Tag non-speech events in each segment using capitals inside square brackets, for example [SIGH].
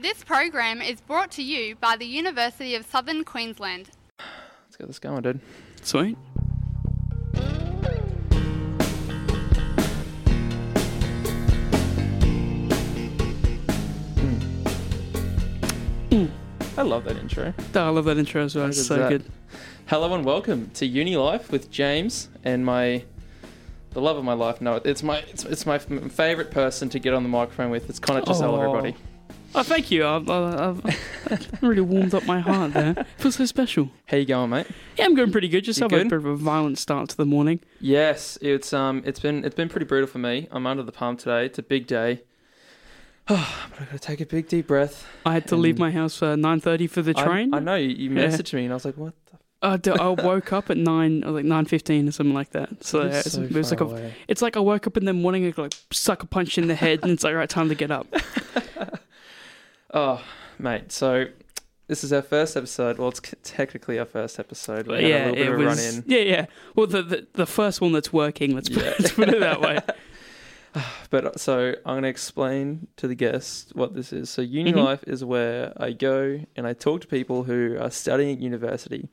This program is brought to you by the University of Southern Queensland. Let's get this going, dude. Sweet. Mm. I love that intro. Oh, I love that intro as well. How It's so that? good. Hello and welcome to Uni Life with James and my the love of my life. No, it's my it's, it's my favorite person to get on the microphone with. It's Conor Chissell, Oh. everybody. Oh, thank you. I've, I've, I've [LAUGHS] really warmed up my heart there. Feels so special. How you going, mate? Yeah, I'm going pretty good. Just You have a bit of a violent start to the morning. Yes, it's um it's been it's been pretty brutal for me. I'm under the palm today. It's a big day. [SIGHS] but I gotta take a big deep breath. I had to leave my house for 9:30 for the train. I, know you, you Yeah. messaged me and I was like, what? The Uh, d- I woke up at nine, like 9:15 or something like that. So, yeah, it's, so it was like a, it's like I woke up in the morning, I got like suck a punch in the head, and it's like right time to get up. [LAUGHS] Oh, mate. So this is our first episode. Well, it's technically our first episode. We had a yeah, little bit it of a was. run in. Yeah, yeah. Well, the, the the first one that's working. Let's put, Yeah. let's put it that way. [LAUGHS] [SIGHS] But so I'm going to explain to the guests what this is. So uni Mhm. life is where I go and I talk to people who are studying at university.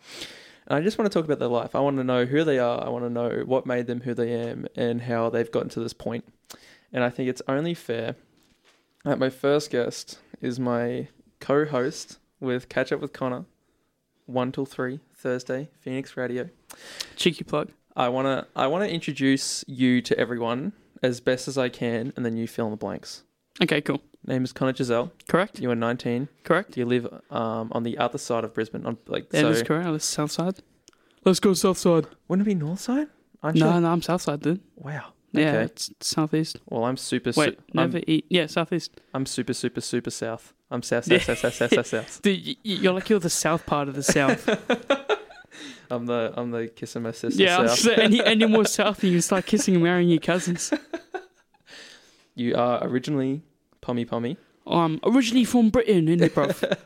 And I just want to talk about their life. I want to know who they are. I want to know what made them who they am and how they've gotten to this point. And I think it's only fair my first guest is my co-host with Catch Up with Conor, one till three Thursday, Phoenix Radio. Cheeky plug. I wanna I wanna introduce you to everyone as best as I can, and then you fill in the blanks. Okay, cool. Name is Conor Chissell. Correct. You are 19. Correct. You live um, on the other side of Brisbane. On like That is so, correct. Let's south side. Let's go south side. wouldn't it be north side? I'm No, sure- no, I'm south side, dude. Wow. Yeah, Okay. it's southeast. Well, I'm super. Wait, su- never I'm, eat. Yeah, southeast. I'm super, super, super south. I'm south, south, south, south, south, south, south. [LAUGHS] Dude, you're like you're the south part of the south. [LAUGHS] I'm the I'm the kissing my sister. yeah, south. so any any more [LAUGHS] south, you can start kissing and marrying your cousins. You are originally Pommy Pommy, I'm originally from Britain, innit, bruv?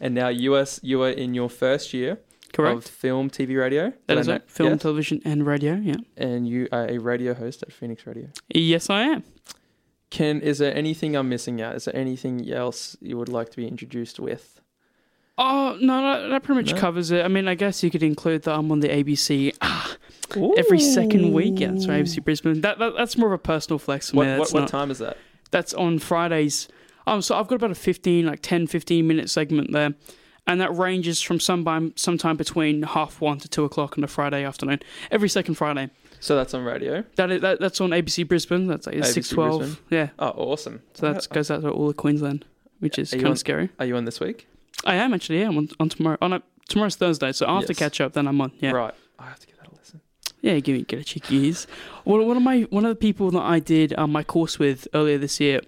and now you are you are in your first year of film, TV, radio. That is it. Film, yes? television, and radio. Yeah. and you are a radio host at Phoenix Radio. Yes, I am. Can is there anything I'm missing out? Is there anything else you would like to be introduced with? Oh no, that, that pretty much No? covers it. I mean, I guess you could include that I'm on the ABC ah, every second week. Yeah, that's ABC Brisbane. That, that that's more of a personal flex for What, me. what, what not- time is that? that's on Fridays. Um, so I've got about a 15, like 10, 15 minute segment there. And that ranges from sometime, sometime between half one to two o'clock on a Friday afternoon. Every second Friday. So that's on radio. That is, that, that's on ABC Brisbane. That's like six twelve. Yeah. Oh, awesome. So that goes out to all of Queensland, which is kind of scary. Are you on this week? I am actually. Yeah, I'm on, on tomorrow. On a, tomorrow's Thursday, so after Yes. catch up, then I'm on. Yeah. Right. I have to give that a listen. Yeah, give me get a cheeky ease. One, one of my one of the people that I did um, my course with earlier this year,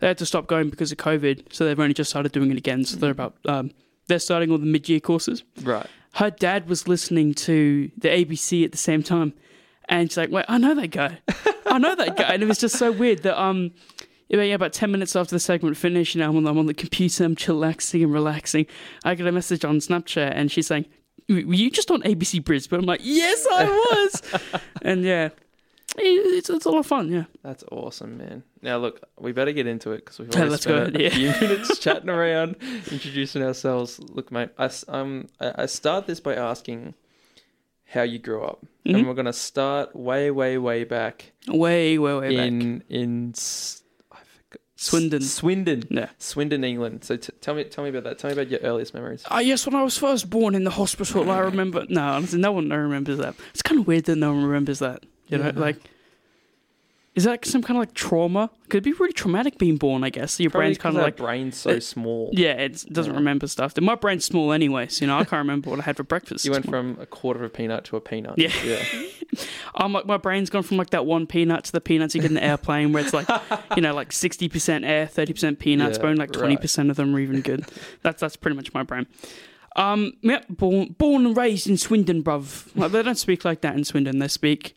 they had to stop going because of COVID, so they've only just started doing it again. So they're about um, they're starting all the mid year courses. Right. Her dad was listening to the ABC at the same time, and she's like, "Wait, I know that guy. I know that guy." And it was just so weird that um. Yeah, about 10 minutes after the segment finished, you know, I'm on, I'm on the computer, I'm chillaxing and relaxing. I get a message on Snapchat and she's saying, Were you just on ABC Brisbane? I'm like, Yes, I was. [LAUGHS] and yeah, it's, it's a lot of fun, yeah. That's awesome, man. Now look, we better get into it because we've [LAUGHS] already let's spent go a ahead, yeah. few [LAUGHS] minutes chatting around, introducing ourselves. Look, mate, I, um, I start this by asking how you grew up, and Mhm. we're gonna start way, way, way back Way, way, way back. in in S- I forgot- Swindon. Swindon, Yeah. Swindon, England. So t- tell me, tell me about that. Tell me about your earliest memories. Ah, yes, when I was first born in the hospital, I remember. No, honestly, no one remembers that. It's kind of weird that no one remembers that. You know, Yeah. like, is that some kind of like trauma? Could be really traumatic being born, I guess. Your Probably brain's kind of like, brain's so it- small. yeah, it doesn't Yeah. remember stuff. My brain's small anyway, so, you know, I can't remember what I had for breakfast. You went morning. from a quarter of a peanut to a peanut. Yeah. yeah. [LAUGHS] Um, like my brain's gone from like that one peanut to the peanuts you get in the airplane, where it's like, you know, like sixty percent air, thirty percent peanuts, Yeah, but only like twenty percent of them are even good. That's that's pretty much my brain. Um, yeah, born born and raised in Swindon, bruv. Like, they don't speak like that in Swindon. They speak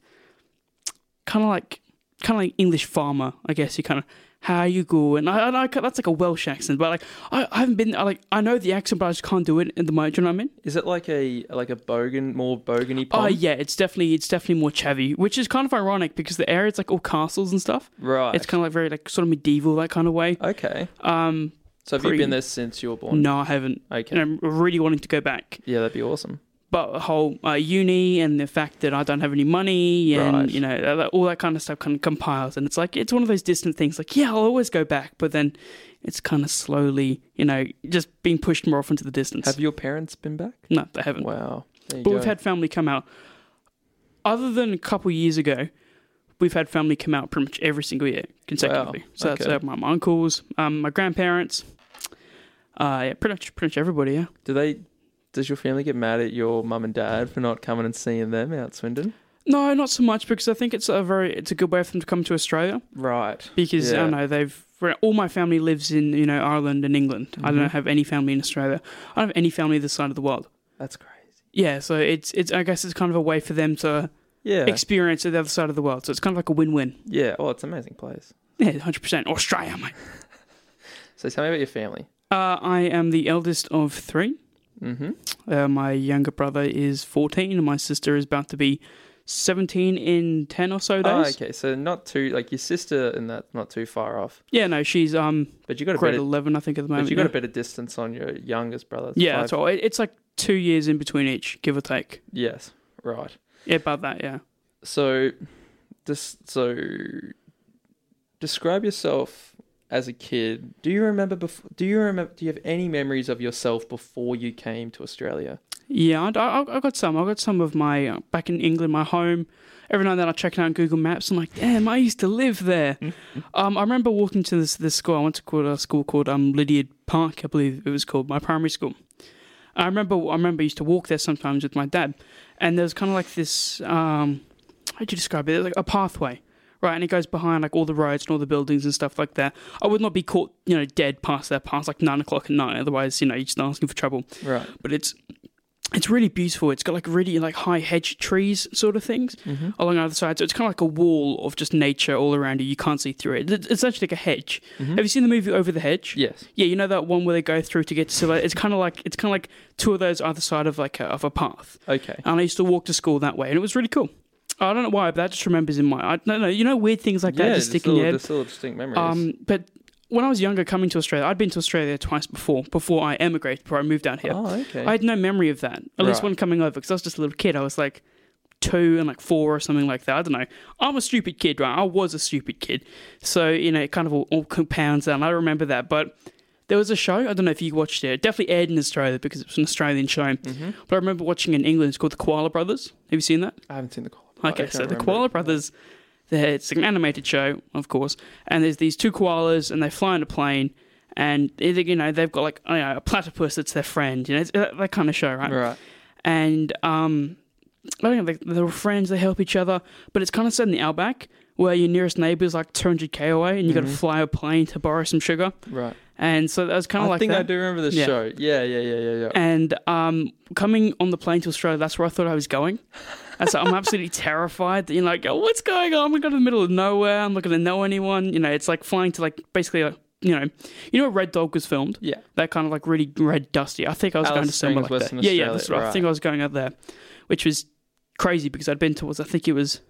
kind of like kind of like English farmer, I guess. You kind of how you go, and I, I, I that's like a Welsh accent, but like I, I haven't been. I like I know the accent, but I just can't do it in the moment. Do you know what I mean? Is it like a like a bogan, more bogany Oh pond? yeah, it's definitely it's definitely more chavvy, which is kind of ironic because the area area's like all castles and stuff. Right. It's kind of like very like sort of medieval that kind of way. okay. Um, So have you been there since you were born? No, I haven't. Okay. And I'm really wanting to go back. Yeah, that'd be awesome. But whole uh, uni and the fact that I don't have any money and Right. you know uh, all that kind of stuff kind of compiles, and it's like it's one of those distant things. Like, yeah, I'll always go back, but then it's kind of slowly, you know, just being pushed more off into the distance. Have your parents been back? no, they haven't. Wow. There you But go. we've had family come out. Other than a couple years ago, we've had family come out pretty much every single year consecutively. So that's okay. uh, my, my uncles, um, my grandparents, uh, yeah, pretty much pretty much everybody. Yeah. Do they? Does your family get mad at your mum and dad for not coming and seeing them out Swindon? No, not so much because I think it's a very it's a good way for them to come to Australia Right. because I Yeah. don't know they've all my family lives in you know Ireland and England. I Mhm. don't have any family in Australia. I don't have any family this side of the world. That's crazy. Yeah, so it's it's I guess it's kind of a way for them to Yeah. experience the other side of the world. So it's kind of like a win-win. yeah. Oh, it's an amazing place. Yeah, hundred percent Australia, mate. [LAUGHS] So tell me about your family. Uh, I am the eldest of three. Mm-hmm. Uh, my younger brother is 14, and my sister is about to be 17 in 10 or so Oh, days. okay. So not too like your sister and that not too far off, Yeah, no, she's um but you got a grade better, 11, I think, at the but moment. you got yeah. a better distance on your youngest brother. It's yeah, five- that's all. It- It's like two years in between each, give or take. Yes. Right. Yeah, about that, yeah. So, this so describe yourself as a kid. Do you remember before? Do you remember? Do you have any memories of yourself before you came to Australia? Yeah, I, I, I got some. I got some of my, uh, back in England, my home. Every now and then I check it out on Google Maps. I'm like, damn, I used to live there. [LAUGHS] um, I remember walking to this this school. I went to a school called um Lydiard Park, I believe it was called, my primary school. I remember I remember I used to walk there sometimes with my dad, and there was kind of like this um, how'd you describe it? There's like a pathway, right? And it goes behind like all the roads and all the buildings and stuff like that. I would not be caught, you know, dead past that past like nine o'clock at night. Otherwise, you know, you're just asking for trouble Right. but it's it's really beautiful. It's got like really like high hedge trees sort of things Mm-hmm. along either side. So it's kind of like a wall of just nature all around you. You can't see through it. It's actually like a hedge. Have you seen the movie Over the Hedge? Yes. Yeah, you know that one where they go through to get to Silver. It's kind of like it's kind of like two of those either side of like a, of a path. Okay. And I used to walk to school that way, and it was really cool. I don't know why, but that just remembers in my. I don't know. You know, weird things like that yeah, just stick in your head. little distinct memories. Um, but when I was younger, coming to Australia, I'd been to Australia twice before. Before I emigrated, before I moved down here. Oh, okay. I had no memory of that. At least Right. when coming over, because I was just a little kid. I was like two and like four or something like that. I don't know. I'm a stupid kid, right? I was a stupid kid. So, you know, it kind of all, all compounds and I remember that. But there was a show, I don't know if you watched it. It definitely aired in Australia because it was an Australian show. Mhm. But I remember watching it in England. It's called The Koala Brothers. Have you seen that? I haven't seen the Koala. I Okay, so the remember Koala. Brothers, it's an animated show, of course, and there's these two koalas, and they fly in a plane, and they- you know they've got like you know, a platypus that's their friend, you know, it's that, that kind of show, right? Right. And um, I don't know, they, they're friends, they help each other, but it's kind of set in the outback where your nearest neighbour is like 200k away, and you got to fly a plane to borrow some sugar, Right. and so that was kind I of like I think that. I do remember this Yeah. show. Yeah, yeah, yeah, yeah, yeah. And um, coming on the plane to Australia, that's where I thought I was going. [LAUGHS] [LAUGHS] And so I'm absolutely terrified. that, You know, like, oh, what's going on? I'm going to the middle of nowhere. I'm not going to know anyone. You know, it's like flying to like basically, like, you know, you know, where Red Dog was filmed. Yeah. That kind of like really red, dusty. I think I was Alice going to somewhere like that. Yeah, yeah, that's right. I think I was going out there, which was crazy because I'd been towards. I think it was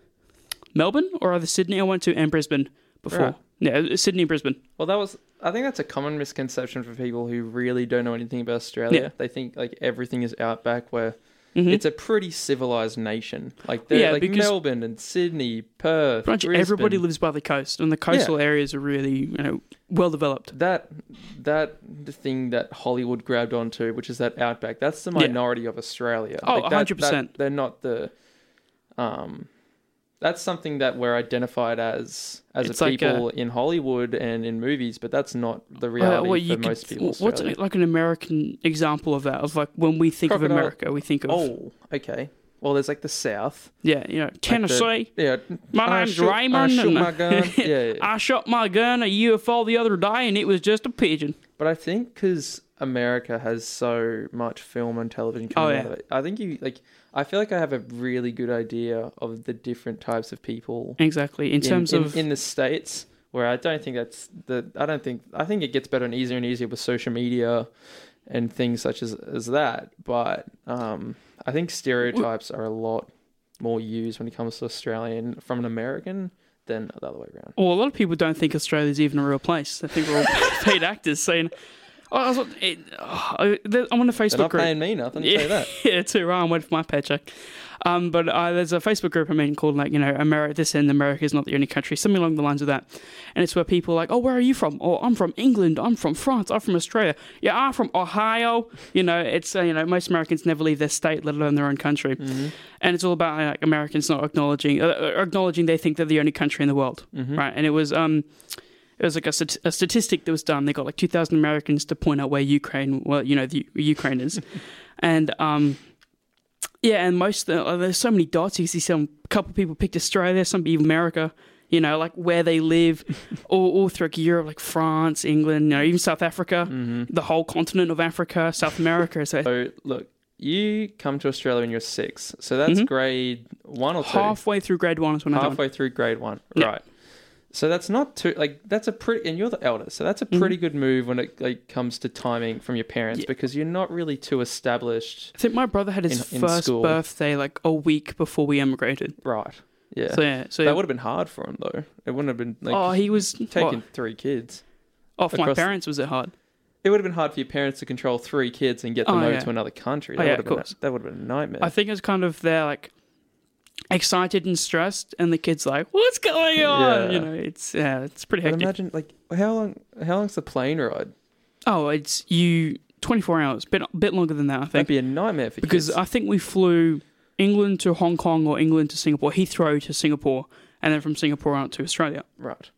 Melbourne or either Sydney. I went to and Brisbane before. Right. Yeah, Sydney, Brisbane. Well, that was. I think that's a common misconception for people who really don't know anything about Australia. Yeah. They think like everything is outback, where Mhm. it's a pretty civilized nation. Like Yeah, like Melbourne and Sydney, Perth, Pretty much Brisbane. everybody lives by the coast, and the coastal areas are really, you know, well developed. That that the thing that Hollywood grabbed onto, which is that outback, that's the Yeah. minority of Australia. Oh, Like, 100%. They're not the. Um, that's something that we're identified as as It's a like people in Hollywood and in movies, but that's not the Uh, reality well, for you most could- people. in What's Australia. like an American example of that? Of like when we think Crocodile- of America, we think of Oh, okay. Well, there's like the South. yeah, you know, Tennessee. Yeah. My I name's shoot- Raymond. I shoot and- my [LAUGHS] gun. Yeah, yeah. I shot my gun at a UFO the other day, and it was just a pigeon. But I think because America has so much film and television coming Oh, out of it, I think you like. I feel like I have a really good idea of the different types of people Exactly. In, terms in, of in the states. Where I don't think that's the. I don't think. I think it gets better and easier and easier with social media, and things such as as that. But um, I think stereotypes are a lot more used when it comes to Australian from an American than the other way around. well, a lot of people don't think Australia's even a real place. They think we're all [LAUGHS] paid actors. So, you know, Oh, I was, it, oh, I- I'm on a Facebook They're not group. paying me nothing to yeah, say that. [LAUGHS] yeah, too right. I'm waiting for my paycheck. Um, but uh, there's a Facebook group I'm in called like you know America. This and America is not the only country, something along the lines of that. And it's where people are like, oh, where are you from? Or I'm from England. I'm from France. I'm from Australia. Yeah, I'm from Ohio. You know, it's uh, you know most Americans never leave their state, let alone their own country. Mm-hmm. And it's all about like Americans not acknowledging uh, uh, acknowledging they think they're the only country in the world, Mm-hmm. right? And it was um. It was like a, a statistic that was done. They got like 2,000 Americans to point out where Ukraine, well, you know, the Ukraine is. [LAUGHS] and um, yeah, and most uh, there's so many dots. You see some couple people picked Australia, some even America. You know, like where they live, [LAUGHS] all, all through Europe, like France, England, you know, even South Africa, Mm-hmm. the whole continent of Africa, South America. So So look, you come to Australia when you're six, so that's Mhm. grade one or two, halfway through grade one is when I halfway through grade one, right? So that's not too like that's a pretty, and you're the eldest, so that's a Mhm. pretty good move when it like comes to timing from your parents Yeah. because you're not really too established, I think my brother had his In- in first school. birthday like a week before we emigrated. right? Yeah, So yeah, so that would have been hard for him though. It wouldn't have been like oh, he was [LAUGHS] taking three kids. oh, my parents was it hard? It would have been hard for your parents to control three kids and get them Oh, over yeah. to another country. Oh, That yeah, would have of been that would have been a nightmare. I think it was kind of they're like excited and stressed, and the kids like, "What's going on?" Yeah. You know, it's yeah, it's pretty But hectic. imagine like how long how long's the plane ride? Oh, it's you twenty four hours, bit bit longer than that, I think That'd be a nightmare for kids. because kids. I think we flew England to Hong Kong or England to Singapore, Heathrow to Singapore, and then from Singapore out to Australia. Right.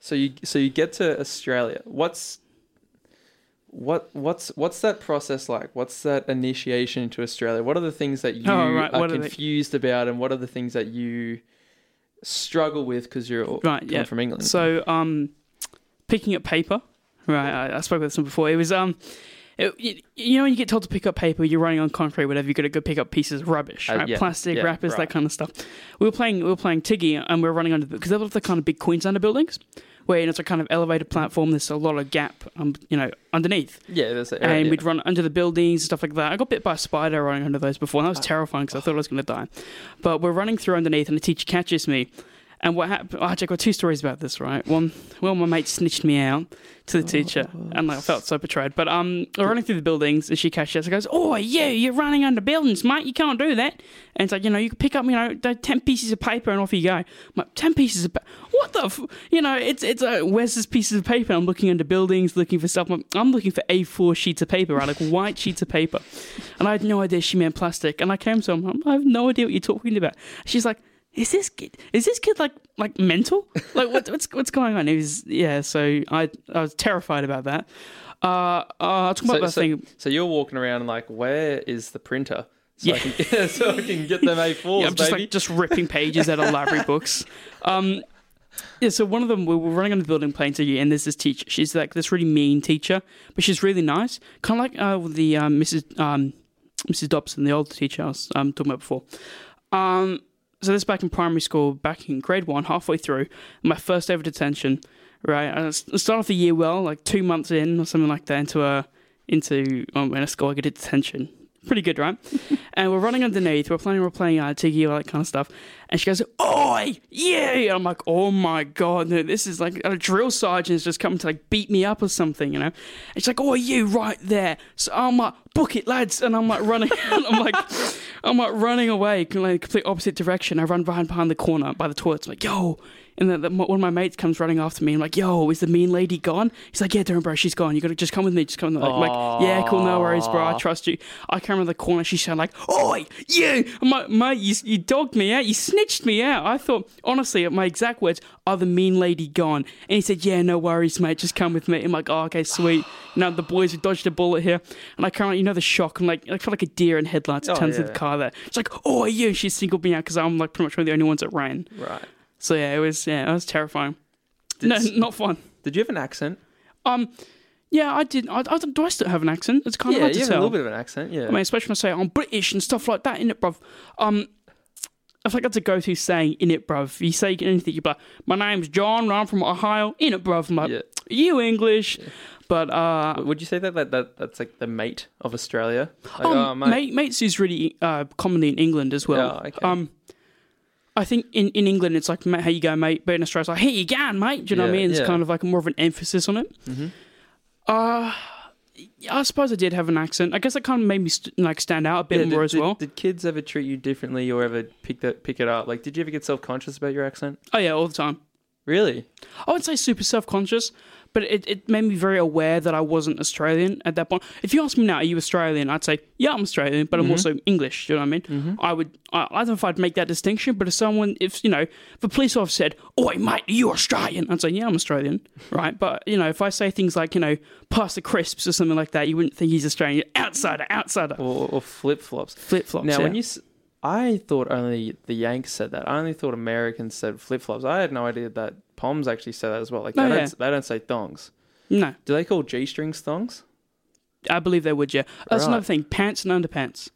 So you so you get to Australia. What's what what's what's that process like? What's that initiation into Australia? What are the things that you Oh, right. are are they- confused about, and what are the things that you struggle with because you're Right, coming yeah. from England? So, um, picking up paper, right? I, I spoke about this one before. It was um. It, you, you know, when you get told to pick up paper, you're running on concrete, whatever. You got to go pick up pieces of rubbish, Uh, yeah, Plastic yeah, wrappers, right. that kind of stuff. We were playing, we were playing Tiggy, and we were running under because they're the kind of big Queenslander buildings, know, it's a kind of elevated platform. There's a lot of gap, um, you know, underneath, yeah, there's a, and yeah. we'd run under the buildings and stuff like that. I got bit by a spider running under those before, and that was terrifying because I thought I was going to die. But we're running through underneath, and the teacher catches me. And what happened? Actually, I've got two stories about this, right? One, well, my mate snitched me out to the teacher, and like, I felt so betrayed. But um, we're running through the buildings, and she catches us and goes, "Oh, you, you're running under buildings, mate. You can't do that." And it's like, you know, you can pick up, you know, the ten pieces of paper, and off you go. I'm like, ten pieces of, pa- what the, f-? you know, it's it's uh, where's this pieces of paper? I'm looking under buildings, looking for stuff. I'm, I'm looking for A4 sheets of paper, right, like white [LAUGHS] sheets of paper, and I had no idea she meant plastic. And I came to her, I have no idea what you're talking about. She's like is this kid is this kid like like mental like what, what's what's going on it was yeah so i i was terrified about that uh uh talking about so, that so, thing so you're walking around like, where is the printer? So, Yeah. I, can, [LAUGHS] so I can get them A4s, [LAUGHS] yeah, i'm just baby. like just ripping pages out of library books um yeah, so one of them we were running on the building playing to you, and there's this teacher. She's like this really mean teacher, but she's really nice. Kind of like uh, the um, Mrs. Um, Mrs. Dobson, the old teacher I was um, talking about before. Um, so this back in primary school, back in grade one, halfway through, my first ever detention. Right, I started off the year well, like two months in or something like that, into a into um, in a school I get a detention. Pretty good, right? [LAUGHS] and we're running underneath. We're playing, we're playing uh, Tiggy, all that kind of stuff. And she goes, "Oi, yeah!" And I'm like, "Oh my god, no, this is like a drill sergeant's just coming to like beat me up or something," you know? And she's like, "Oh, you right there?" So I'm like, "Book it, lads!" And I'm like running. [LAUGHS] And I'm like, I'm like running away, like complete opposite direction. I run behind behind the corner by the toilets. I'm like, "Yo!" And then the, one of my mates comes running after me. I'm like, "Yo, is the mean lady gone?" He's like, "Yeah, don't bro, she's gone. You gotta just come with me. Just come." With me. I'm like, "Yeah, cool, no worries, bro. I trust you." I came around the corner. She said, "Like, oi, you, I'm mate, you, you dogged me out. You snitched me out." I thought, honestly, my exact words are the mean lady gone. And he said, "Yeah, no worries, mate. Just come with me." I'm like, "Oh, okay, sweet." [SIGHS] You know, the boys have dodged a bullet here, and I can't, you know, the shock. I'm like, I felt like a deer in headlights. Oh, turns to the car there. It's like, "Oh, you." She singled me out because I'm like pretty much one of the only ones that ran. right. So yeah, it was yeah, it was terrifying. Did, no, not fun. did you have an accent? Um, yeah, I did. I, I, do I still have an accent? It's kind of yeah, hard you to have a little bit of an accent. Yeah. I mean, especially when I say I'm British and stuff like that, innit, bruv? Um, I feel like that's a go-to saying, innit, bruv? You say anything, you're like, my name's John, I'm from Ohio, innit, bruv? I'm like, yeah. you English? But, uh, Would you say that, that, that that's like the mate of Australia? Like, um, oh, mate. mate, mates is really uh, commonly in England as well. Yeah, okay. Um, I think in, in England it's like, mate, how you go, mate? But in Australia it's like, hey, you going, mate? Do you know what I Yeah, mean? It's yeah. kind of like more of an emphasis on it. Mhm. Uh, I suppose I did have an accent. I guess that kind of made me st- like stand out a bit more did, as did- well. Did kids ever treat you differently or ever pick that pick it up? Like, did you ever get self conscious about your accent? Oh yeah, all the time. Really? I would say super self conscious, but it, it made me very aware that I wasn't Australian at that point. If you ask me now, are you Australian? I'd say, yeah, I'm Australian, but I'm mm-hmm. also English. Do you know what I mean? Mm-hmm. I would, I, I don't know if I'd make that distinction, but if someone, if, you know, if a police officer said, Oi, mate, are you Australian? I'd say, yeah, I'm Australian, [LAUGHS] right? But, you know, if I say things like, you know, pass the crisps or something like that, you wouldn't think he's Australian. Outsider, outsider. Or, or flip flops? Flip flops. Now, yeah. when you, s- I thought only the Yanks said that. I only thought Americans said flip flops. I had no idea that Poms actually said that as well. Like they, Oh, don't, they don't say thongs. No, Do they call g strings thongs? I believe they would, yeah. That's Right. another thing pants and underpants.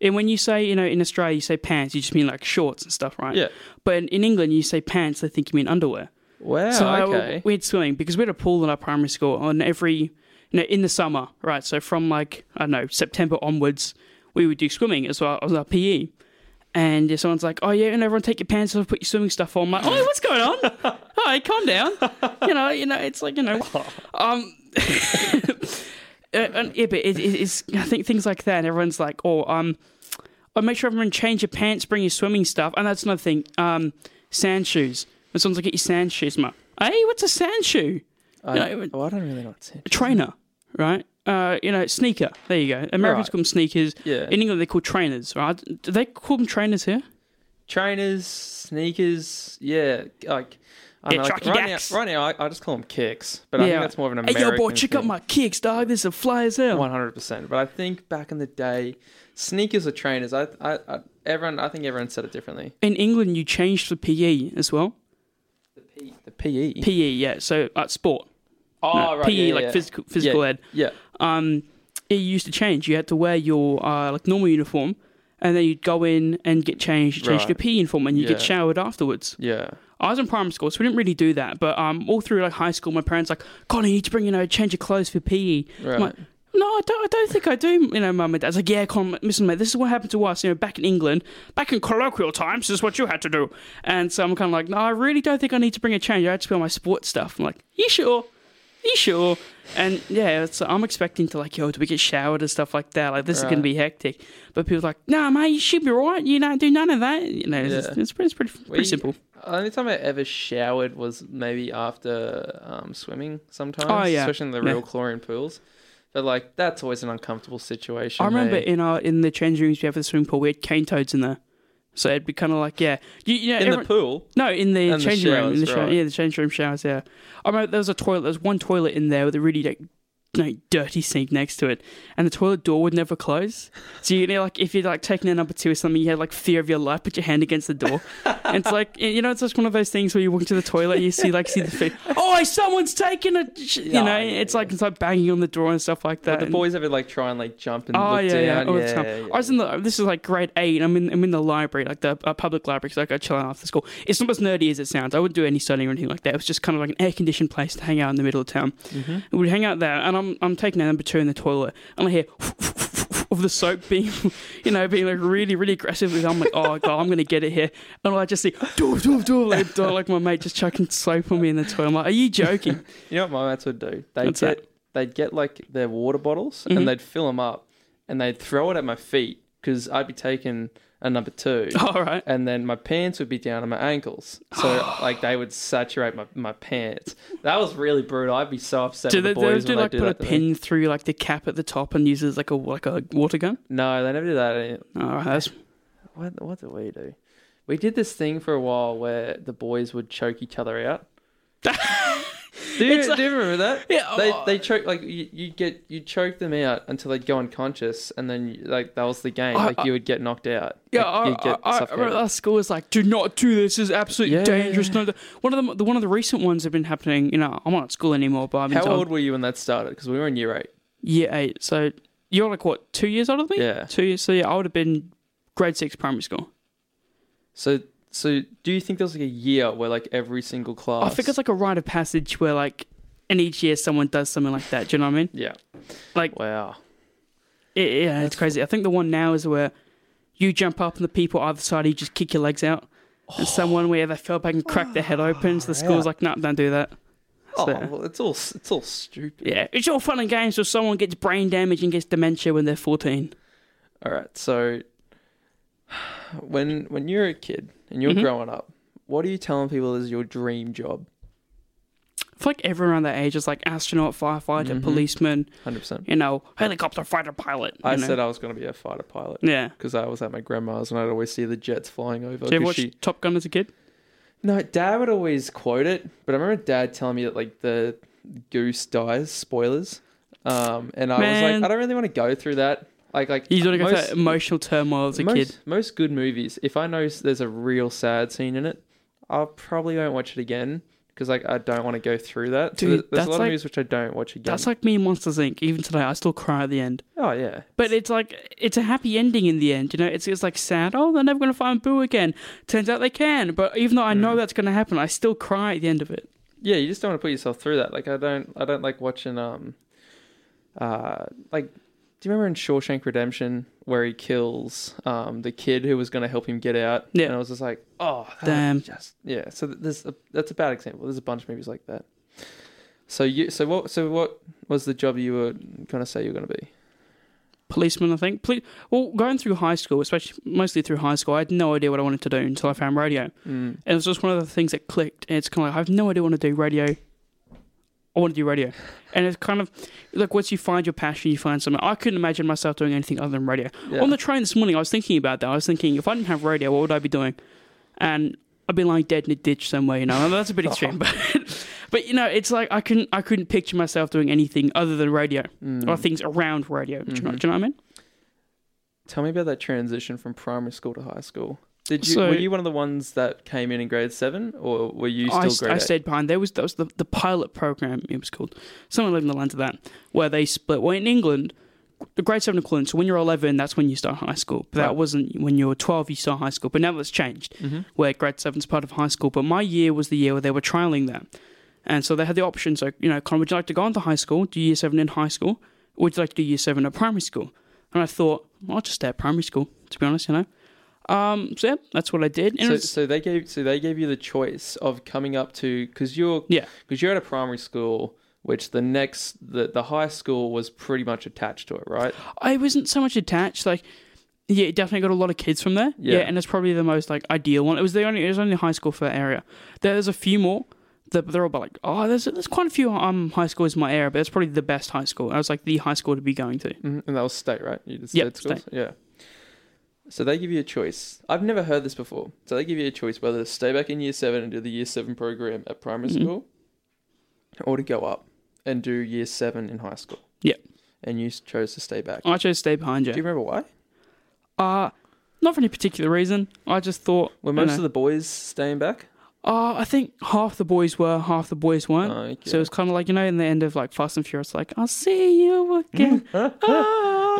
And when you say, you know, in Australia, you say pants, you just mean like shorts and stuff, right? Yeah. But in, in England, you say pants, they think you mean underwear. Wow. so I- okay. we had swimming because we had a pool in our primary school on every, you know, in the summer, right? So from like, I don't know, September onwards, we would do swimming as well as our PE. And someone's like, oh yeah, and everyone take your pants off, put your swimming stuff on. I'm like, oh, what's going on? [LAUGHS] Hi, calm down. You know, you know, it's like, you know, um, [LAUGHS] uh, and, yeah, but it, it, it's I think things like that. and Everyone's like, oh, um, oh, make sure everyone change your pants, bring your swimming stuff, and that's another thing. Um, sand shoes. When someone's like, get your sand shoes, man. Hey, what's a sand shoe? I, you know, oh, I don't really know what's it. A trainer, right? Uh, you know, sneaker. There you go. Americans Right. call them sneakers. Yeah. In England, they call trainers, right? Do they call them trainers here? Trainers, sneakers, yeah, like. I Yeah, know, like, right, now, right now, I, I just call them kicks, but I think that's more of an American. Hey, yo, boy, check out my kicks, dog. This is a fly as hell. One hundred percent. But I think back in the day, sneakers or trainers. I, I, I, everyone. I think everyone said it differently. In England, you changed for PE as well. The P, the PE. PE, yeah. So uh, sport. oh, No, right. PE, yeah, like yeah. physical physical yeah, ed. Yeah. Um, it used to change. You had to wear your uh, like normal uniform, and then you'd go in and get changed, change Right. your PE uniform, and you get showered afterwards. Yeah. I was in primary school, so we didn't really do that. But um, all through like high school, my parents like, "God, you need to bring you know change your clothes for PE." Right. Like, no, I don't. I don't think I do. You know, mum and dad's like, yeah, come, on, listen, mate. This is what happened to us. You know, back in England, back in colloquial times, this is what you had to do. And so I'm kind of like, no, I really don't think I need to bring a change. I had to put on my sports stuff. I'm like, you sure? You sure? And yeah, it's, I'm expecting to like, yo, do we get showered and stuff like that? Like, this is gonna be hectic. But people are like, nah, mate, you should be right. You don't do none of that. You know, it's, Yeah. it's pretty, it's pretty, pretty We- simple. The only time I ever showered was maybe after um, swimming. Sometimes, Oh, yeah. especially in the Yeah. real chlorine pools. But like that's always an uncomfortable situation. I remember mate. in our in the change rooms we have the swimming pool, we had cane toads in there. So it'd be kind of like, yeah, you, you know, in everyone- the pool. No, in the And the changing room. In the showers, shower, right. yeah, the changing room showers. Yeah, I remember there was a toilet. There was one toilet in there with a really like, like dirty sink next to it, and the toilet door would never close. So you know, like if you're like taking a number two or something, you had like fear of your life, put your hand against the door. and [LAUGHS] it's like you know, it's just one of those things where you walk into the toilet, and you see like see the feet. Oh, someone's taking a. You know, yeah, it's like it's like banging on the door and stuff like that. But the and- boys ever like try and like jump and Oh yeah, yeah, all the yeah, time. yeah. I was in the. This is like grade eight. I'm in. I'm in the library, like the uh, public library, because I go chilling after school. It's not as nerdy as it sounds. I wouldn't do any studying or anything like that. It was just kind of like an air conditioned place to hang out in the middle of town. Mm-hmm. We'd hang out there, and I'm I'm taking a number two in the toilet, and I hear [LAUGHS] of the soap being, [LAUGHS] you know, being like really really aggressive. I'm like, oh god, I'm gonna get it here, and I just see doof doof doof like, [LAUGHS] like my mate just chucking soap on me in the toilet. I'm like, are you joking? You know what my mates would do? They'd What's get that? they'd get like their water bottles Mhm. and they'd fill them up and they'd throw it at my feet because I'd be taking a number two. [LAUGHS] All right. And then my pants would be down on my ankles, so [GASPS] like they would saturate my, my pants. That was really brutal. I'd be so upset Do with they, the they boys do when like they do put a that to me. pin through like the cap at the top and use it as like a like a water gun? No, they never do that. All right, that's What what did we do? We did this thing for a while where the boys would choke each other out. [LAUGHS] do, you, It's like- do you remember that? Yeah, They oh. they choke like you you get you choke them out until they'd go unconscious and then like that was the game. I- like you would get knocked out. Yeah, Like, I, I, I, I remember our school was like, "Do not do this. This is absolutely Yeah, dangerous." No, one of the, the one of the recent ones have been happening. You know, I'm not at school anymore, but I've been How told old were you when that started? Because we were in year eight. year eight. So you're like what two years older than me? Yeah. two years. So yeah, I would have been grade six primary school. So so do you think there was like a year where like every single class? I think it's like a rite of passage where like, in each year someone does something like that. Do you know what I mean? yeah. Like- wow. It, yeah, it's crazy. I think the one now is where you jump up and the people either side of you just kick your legs out. And oh. someone where they fell back and cracked their head open. So the oh, school's Yeah. like, no, don't do that. Oh, So- well, it's all it's all stupid. Yeah, it's all fun and games till someone gets brain damage and gets dementia when they're 14. All right. So [SIGHS] when when you're a kid and you're Mhm. growing up, what are you telling people is your dream job? I feel like everyone around that age is like astronaut, firefighter, Mhm. policeman, Hundred percent. you know, helicopter fighter pilot. I know. said I was going to be a fighter pilot yeah. because I was at my grandma's and I'd always see the jets flying over. Did you watch she- Top Gun as a kid? No, Dad would always quote it, but I remember Dad telling me that like the goose dies. Spoilers. Um, and I was like, I don't really want to go through that. Like, like You don't go through that emotional turmoil as a most, kid. Most good movies, if I know there's a real sad scene in it, I probably won't watch it again because like I don't want to go through that. Dude, there- there's that's a lot like- of movies which I don't watch again. That's like me and Monsters Inc. Even today, I still cry at the end. oh yeah, But it's like it's a happy ending in the end. You know, it's it's like sad. Oh, they're never gonna find Boo again. Turns out they can. But even though I know Mm. that's gonna happen, I still cry at the end of it. yeah. You just don't want to put yourself through that. Like I don't, I don't like watching um, uh, like. Do you remember in Shawshank Redemption where he kills um the kid who was going to help him get out? Yeah. and I was just like, oh Damn. just yeah. So there's a, that's a bad example. There's a bunch of movies like that. So you, so what, so what was the job you were going to say you were going to be? Policeman, I think. Poli- well, going through high school, especially mostly through high school, I had no idea what I wanted to do until I found radio. Mm. And it was just one of the things that clicked. And it's kind of like, I have no idea what to do. Radio. I want to do radio. And it's kind of like once you find your passion, you find something. I couldn't imagine myself doing anything other than radio. Yeah. On the train this morning, I was thinking about that. I was thinking, if I didn't have radio, what would I be doing? And I'd be lying dead in a ditch somewhere, you know. And that's a bit [LAUGHS] extreme, but but you know, it's like I couldn't I couldn't picture myself doing anything other than radio Mm. or things around radio. Do, you know, Mhm. do you know what I mean? Tell me about that transition from primary school to high school. Did you So- were you one of the ones that came in in grade seven, or were you still I, grade I eight? stayed behind. There was that was the, the pilot program. It was called something along the lines of that, where they split. Well, in England, the grade seven equivalent. So when you're 11, that's when you start high school. But that wasn't when you were 12. You start high school. But now that's changed, Mhm. where grade seven's part of high school. But my year was the year where they were trialing that, and so they had the option. So you know, Con, would you like to go on to high school, do year seven in high school, or would you like to do year seven at primary school? And I thought, well, I'll just stay at primary school. To be honest, you know. Um, so yeah, that's what I did. And So, was- so they gave so they gave you the choice of coming up to because you're Yeah. because you're at a primary school which the next the the high school was pretty much attached to it right I wasn't so much attached. Like, yeah, it definitely got a lot of kids from there. Yeah. Yeah, and it's probably the most like ideal one. It was the only it was only high school for that area. There's a few more. that- They're all about like oh, there's there's quite a few um high schools in my area, but it's probably the best high school. I was like the high school to be going to. Mhm. and that was state right you did Yep, state yeah so they give you a choice I've never heard this before so they give you a choice whether to stay back in year seven and do the year seven program at primary Mhm. school or to go up and do year seven in high school Yep. and you chose to stay back I chose to stay behind you. do you. remember why Uh not for any particular reason. I just thought. were most know, of the boys staying back Uh, I think half the boys were, half the boys weren't. Okay. So it was kind of like you know, in the end of like Fast and Furious, like I'll see you again, [LAUGHS] ah,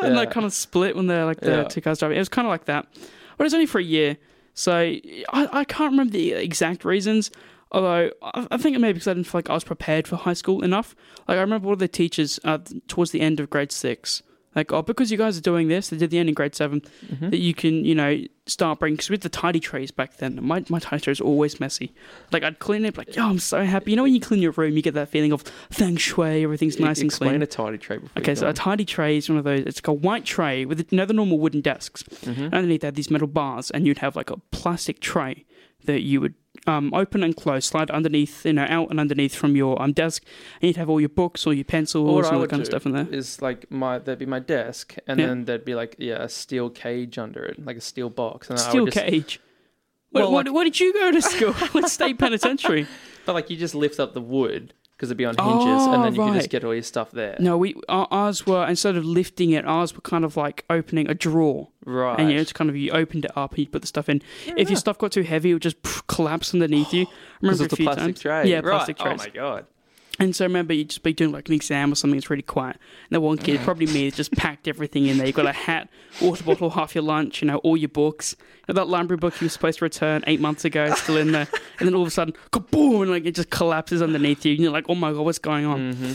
and they kind of split when they're like the two cars driving. It was kind of like that, but it was only for a year, so I, I can't remember the exact reasons. Although I, I think it may be because I didn't feel like I was prepared for high school enough. Like I remember one of the teachers uh, towards the end of grade six, like oh because you guys are doing this, they did the end in grade seven, Mhm. that you can you know start bringing because with the tidy trays back then, my my tidy trays were always messy. Like I'd clean it, like, yo, I'm so happy. You know when you clean your room, you get that feeling of feng shui, everything's nice and clean. explain a tidy tray before Okay, so a tidy tray is one of those. It's like a white tray with you know the normal wooden desks. Mhm. And underneath they had these metal bars, and you'd have like a plastic tray that you would um, open and close, slide underneath, you know, out and underneath from your um, desk, and you'd have all your books, all your pencils, What all I that kind of stuff in there. is like my there'd be my desk, and Yeah. then there'd be like yeah a steel cage under it, like a steel box, and I Steel would just, cage. Well, like- where did you go to school? [LAUGHS] What state [LAUGHS] penitentiary? But like you just lift up the wood because it'd be on hinges, Oh, and then you could just oh, get all your stuff there. No, we ours were instead of lifting it, ours were kind of like opening a drawer, Right. and you know, it's kind of you opened it up and you put the stuff in. If your stuff got too heavy, it would just collapse underneath you. I [LAUGHS] remember it's a few plastic times. tray. Yeah, right. plastic Oh trays. my god. And so I remember you'd just be doing like an exam or something. It's really quiet. And the one kid, probably me, just packed everything in there. You've got a hat, water bottle, half your lunch, you know, all your books. You know, that library book you were supposed to return eight months ago, is still in there. And then all of a sudden, kaboom, and like it just collapses underneath you. And you're like, oh my god, what's going on? hmm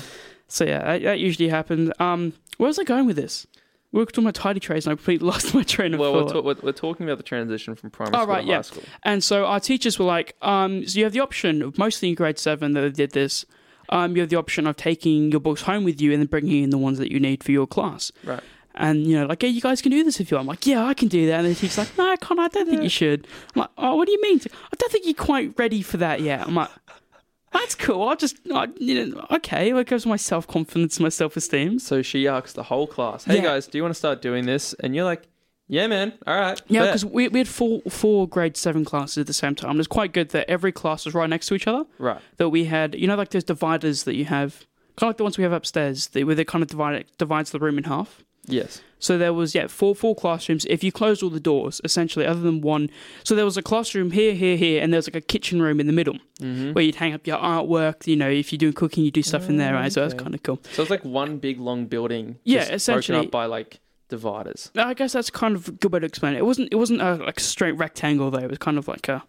So yeah, that, that usually happens. Um, where was I going with this? We were talking about tidy trays, and I completely [LAUGHS] lost my train of Well, thought. ta- we're, we're talking about the transition from primary Oh, school right, to yeah. high school. And so our teachers were like, um, so you have the option of mostly in grade seven that they did this. Um, you have the option of taking your books home with you and then bringing in the ones that you need for your class. Right. And you know, like, yeah, you guys can do this if you want. I'm like, yeah, I can do that. And the teacher's like, no, I can't. I don't think you should. I'm like, oh, what do you mean? I don't think you're quite ready for that yet. I'm like, that's cool. I'll just, I, you know, okay. It goes my self confidence, my self esteem. So she asks the whole class, "Hey Yeah. guys, do you want to start doing this?" And you're like, "Yeah, man. All right." Yeah, because we, we had four four grade seven classes at the same time. It was quite good that every class was right next to each other. right. That we had, you know, like those dividers that you have, kind of like the ones we have upstairs, they, where they kind of divide divides the room in half. Yes. So there was yeah four four classrooms. If you closed all the doors, essentially, other than one, so there was a classroom here, here, here, and there was like a kitchen room in the middle Mm-hmm. where you'd hang up your artwork. You know, if you're doing cooking, you do stuff in there, right? So that's kind of cool. So it's like one big long building. Yeah, just broken essentially. up by like dividers. I guess that's kind of a good way to explain it. It wasn't it wasn't a like straight rectangle though. It was kind of like a,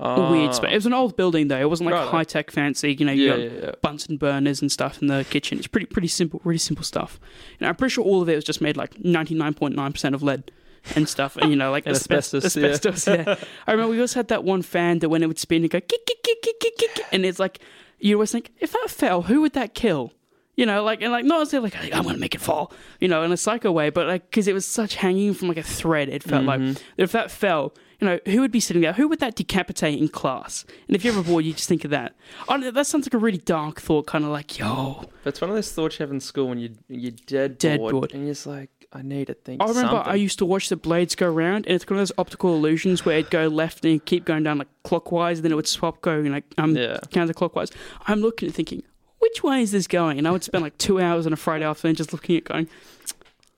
a weird space. It was an old building though. It wasn't like Ah. Right. high tech fancy. You know, you Yeah, got yeah, yeah. Bunsen burners and stuff in the kitchen. It's pretty pretty simple, really simple stuff. And I'm pretty sure all of it was just made like 99.9 percent of lead and stuff. And you know, like [LAUGHS] And asbes- asbestos, yeah. asbestos. Yeah. [LAUGHS] I remember we also had that one fan that when it would spin, it go kick kick kick kick kick kick, and it's like you always think if that fell, who would that kill? You know, like and like not as if like I'm gonna make it fall, you know, in a psycho way, but like because it was such hanging from like a thread, it felt Mm-hmm. like if that fell, you know, who would be sitting there? Who would that decapitate in class? And if you're ever bored, you just think of that. I don't know, that sounds like a really dark thought, kind of like, yo. But it's one of those thoughts you have in school when you you're dead, Dead bored, bored. and you're just like, I need to think. I remember something. I used to watch the blades go around, and it's one of those optical illusions where it'd go left and keep going down like clockwise, and then it would swap going like um Yeah. counterclockwise. I'm looking and thinking, which way is this going? And I would spend like two hours on a Friday afternoon just looking at going,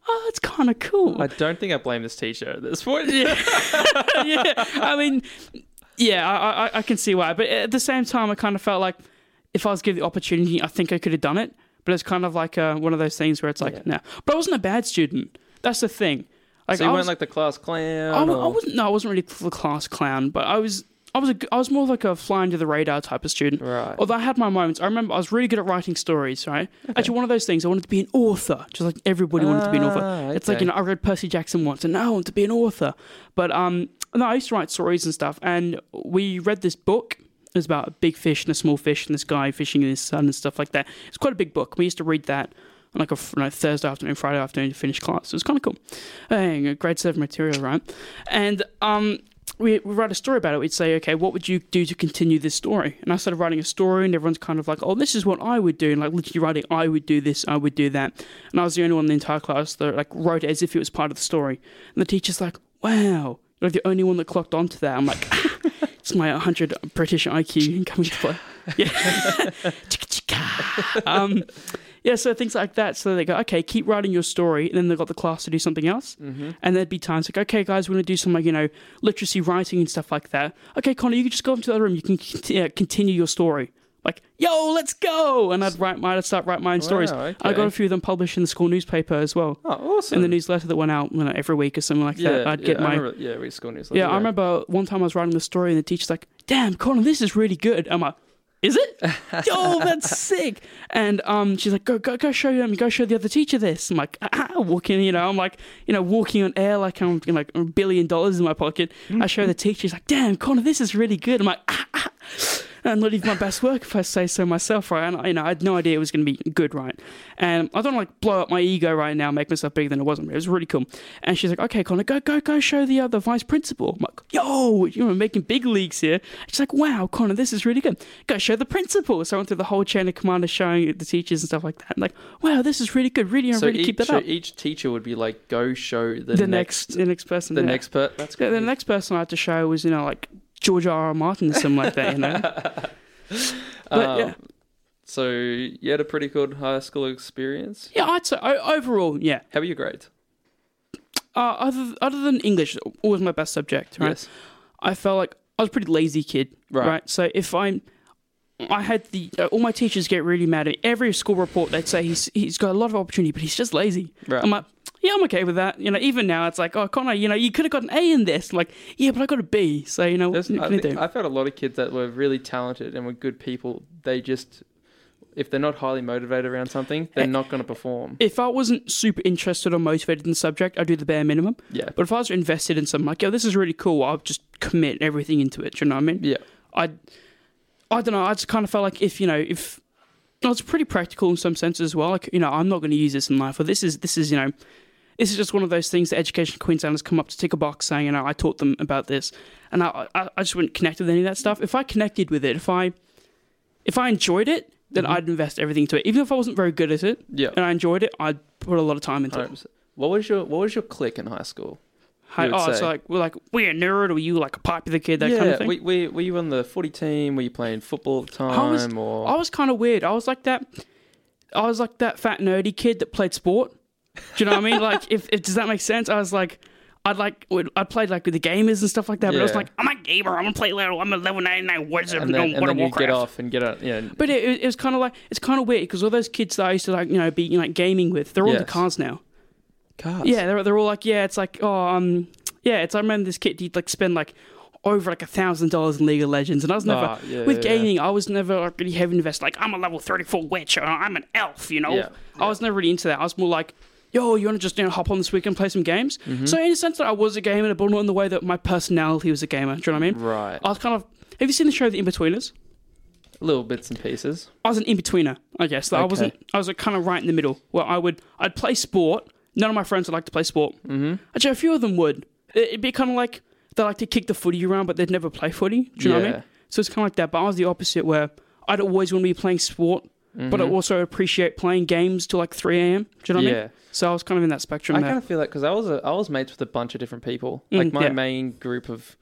oh, it's kind of cool. I don't think I blame this teacher at this point. [LAUGHS] [LAUGHS] yeah, I mean, yeah, I, I, I can see why, but at the same time, I kind of felt like if I was given the opportunity, I think I could have done it. But it's kind of like uh, one of those things where it's like, Yeah. no. But I wasn't a bad student. That's the thing. Like, so you I weren't was, like the class clown. I, wa- I wasn't. No, I wasn't really the class clown, but I was. I was a, I was more like a fly under the radar type of student. Right. Although I had my moments. I remember I was really good at writing stories, right? Actually, one of those things, I wanted to be an author, just like everybody wanted to be an author. Ah, It's like, you know, I read Percy Jackson once and now I want to be an author. But um, no, I used to write stories and stuff. And we read this book. It was about a big fish and a small fish and this guy fishing in his sun and stuff like that. It's quite a big book. We used to read that on like a you know, Thursday afternoon, Friday afternoon to finish class. It was kind of cool. Hey, grade seven material, right? And um, we, write a story about it. We'd say, okay, what would you do to continue this story? And I started writing a story, and everyone's kind of like, oh, this is what I would do. And like literally writing, I would do this, I would do that. And I was the only one in the entire class that like wrote it as if it was part of the story. And the teacher's like, wow, you're the only one that clocked onto that. I'm like, it's my 100 British IQ coming to play. [LAUGHS] Yeah. [LAUGHS] Um, yeah, so things like that. So they go, okay, keep writing your story, and then they got the class to do something else. Mm-hmm. And there'd be times like, okay, guys, we're going to do some like, you know, literacy writing and stuff like that. Okay, Conor, you can just go into the other room. You can uh, continue your story. Like, yo, let's go. And I'd write my, I'd start writing my own stories. Wow, I got a few of them published in the school newspaper as well. Oh, awesome. In the newsletter that went out you know, every week or something like yeah, that. I'd get yeah, I my. remember, yeah, we school newsletter. Yeah, I remember one time I was writing the story and the teacher's like, damn, Conor, this is really good. I'm like, is it? [LAUGHS] oh, that's sick. And um, she's like, go, go, go show them, go show the other teacher this. I'm like, ah, walking, you know, I'm like, you know, walking on air like I'm you know, like a billion dollars in my pocket. I show the teacher, she's like, damn, Conor, this is really good. I'm like, ah, ah. And not even my best work if I say so myself, right? And you know, I had no idea it was going to be good, right? And I don't like blow up my ego right now, make myself bigger than it wasn't. It was really cool. And she's like, "Okay, Conor, go, go, go, show the other vice principal." I'm like, "Yo, you know, making big leagues here." She's like, "Wow, Conor, this is really good. Go show the principal." So I went through the whole chain of command of showing the teachers and stuff like that. I'm like, "Wow, this is really good. Really, So really each, keep that so up." each teacher would be like, go show the, the next, next, the next person, the yeah. next per. That's Yeah, good. the next person I had to show was you know like George R. R. Martin or something like that, you know. [LAUGHS] But Um, yeah. So you had a pretty good high school experience. Yeah, I'd say overall, yeah. How were your grades? Uh, other other than English, always my best subject. Right? Yes. I felt like I was a pretty lazy kid. Right. Right. So if I'm, I had the uh, all my teachers get really mad at every school report. They'd say he's he's got a lot of opportunity, but he's just lazy. Right. I'm like, yeah, I'm okay with that. You know, even now it's like, oh, Conor, you know, you could have got an A in this. I'm like, yeah, but I got a B. So you know, what There's- can I, I think, do? I felt a lot of kids that were really talented and were good people. They just, if they're not highly motivated around something, they're Eh. not going to perform. If I wasn't super interested or motivated in the subject, I'd do the bare minimum. Yeah. But if I was invested in something like, yo, this is really cool, I'll just commit everything into it. Do you know what I mean? Yeah. I, I don't know. I just kind of felt like if you know if it's pretty practical in some senses as well. Like, you know, I'm not going to use this in life, or this is this is you know, this is just one of those things that Education Queensland has come up to tick a box saying, you know, I taught them about this, and I I, I just wouldn't connect with any of that stuff. If I connected with it, if I if I enjoyed it, then Mhm. I'd invest everything into it. Even if I wasn't very good at it Yeah. and I enjoyed it, I'd put a lot of time into it. 100%. What was your What was your clique in high school? Hey, you would oh, say? so like we're like we're a nerd, or you like a popular kid, that yeah. kind of thing? Were, were, were you on the footy team? Were you playing football at the time? I was- or I was kind of weird. I was like that. I was like that fat nerdy kid that played sport. Do you know what I mean? Like, if, if does that make sense? I was like, I'd like, I played like with the gamers and stuff like that. But I was like, I'm a gamer. I'm gonna play level. I'm a level 99 wizard. and then, and then you get off and get out. Yeah. But it, it was kind of like it's kind of weird because all those kids that I used to like, you know, be you know, like gaming with, they're all in the cars now. cars. Yeah, they're they're all like, yeah, it's like, oh, um, yeah, it's. I remember this kid. He'd like spend like over like a thousand dollars in League of Legends, and I was never Ah, yeah, with yeah, yeah. gaming. I was never like really heavy invest. Like I'm a level thirty four witch, or I'm an elf. You know, Yeah, I was never really into that. I was more like. Yo, you want to just you know, hop on this weekend and play some games? Mm-hmm. So in a sense that I was a gamer, but not in the way that my personality was a gamer. Do you know what I mean? Right. I was kind of. Have you seen the show The Inbetweeners? Little bits and pieces. I was an in betweener, I guess. Like, I wasn't. I was like, kind of right in the middle. Where I would, I'd play sport. None of my friends would like to play sport. Mm-hmm. Actually, a few of them would. It- It'd be kind of like they like to kick the footy around, but they'd never play footy. Do you know what I mean? So it's kind of like that. But I was the opposite, where I'd always want to be playing sport, but I also appreciate playing games till like three a.m. Do you know what I Mm-hmm. yeah. mean? So I was kind of in that spectrum I there. kind of feel that because I was a, I was mates with a bunch of different people. Mm, like my yeah. main group of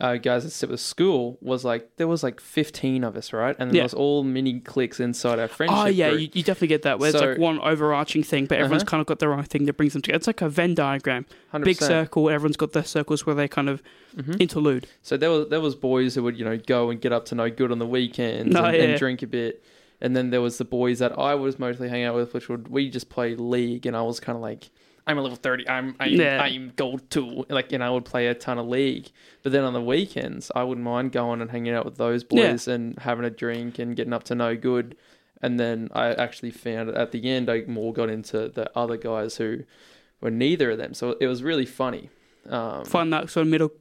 uh, guys that sit with school was like there was like fifteen of us, right? And Yeah. there was all mini cliques inside our friendship. Oh yeah, you, you definitely get that. Where it's like one overarching thing, but everyone's Uh-huh. kind of got their own thing that brings them together. It's like a Venn diagram, 100%. big circle. Everyone's got their circles where they kind of Mhm. interlude. So there was there was boys who would you know go and get up to no good on the weekends Oh, and, yeah. and drink a bit, and then there was the boys that I was mostly hanging out with, which would we just play league, and I was kind of like. I'm a level thirty. I'm I'm, Yeah. I'm gold two. Like, and I would play a ton of league. But then on the weekends, I wouldn't mind going and hanging out with those Yeah. boys and having a drink and getting up to no good. And then I actually found at the end, I more got into the other guys who were neither of them. So it was really funny. Um, Find that sort of middle,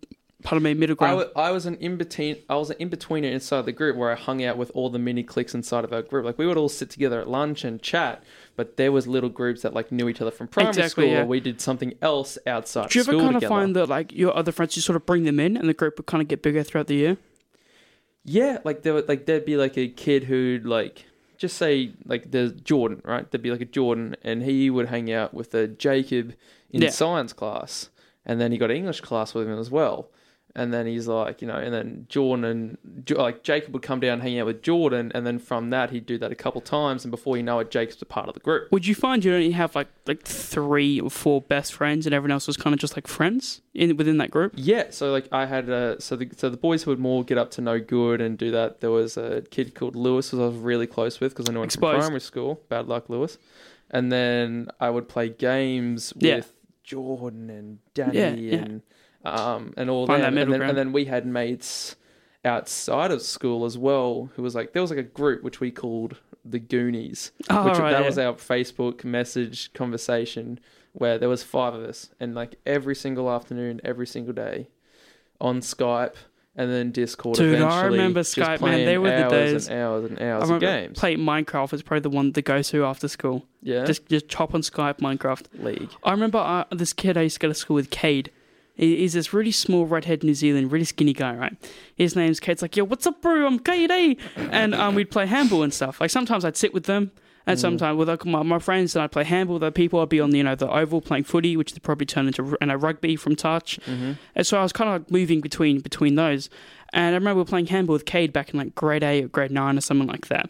pardon me, middle I ground. wa- I was an in between. I was an in betweener inside the group where I hung out with all the mini cliques inside of our group. Like we would all sit together at lunch and chat, but there was little groups that like knew each other from primary Exactly, school, yeah. or we did something else outside Do you ever kind of find that like your other friends, you sort of bring them in, and the group would kind of get bigger throughout the year? Yeah, like there would like there'd be like a kid who'd like just say like there's Jordan, right? There'd be like a Jordan, and he would hang out with a Jacob in Yeah. science class, and then he got English class with him as well. And then he's like, you know, and then Jordan and like Jacob would come down hanging out with Jordan, and then from that he'd do that a couple times, and before you know it, Jacob's a part of the group. Would you find you only have like like three or four best friends, and everyone else was kind of just like friends in within that group? Yeah, so like I had uh, so the so the boys who would more get up to no good and do that. There was a kid called Lewis who I was really close with because I knew him from primary school. Bad luck, Lewis. And then I would play games Yeah. with Jordan and Danny Yeah, yeah. And um and all Find that them. and then and then we had mates outside of school as well who was like there was like a group which we called the Goonies Oh, which right, that yeah. was our Facebook message conversation where there was five of us and like every single afternoon, every single day on Skype and then Discord. Dude, I remember Skype, man. They were the hours days. and hours and I hours of remember games. playing Minecraft was probably the one to go to after school. yeah, Just just chop on Skype Minecraft. League. I remember uh, this kid I used to go to school with, Cade. He- He's this really small redhead New Zealand, really skinny guy, right? His name's Cade's like, yo, what's up, bro? I'm Cade, eh? And um, we'd play handball and stuff. Like sometimes I'd sit with them, and sometimes with like, my, my friends, and I'd play handball with other people. I'd be on you know the oval playing footy, which would probably turn into and a rugby from touch. Mm-hmm. And so I was kind of like moving between between those. And I remember we were playing handball with Cade back in like grade eight or grade nine or something like that.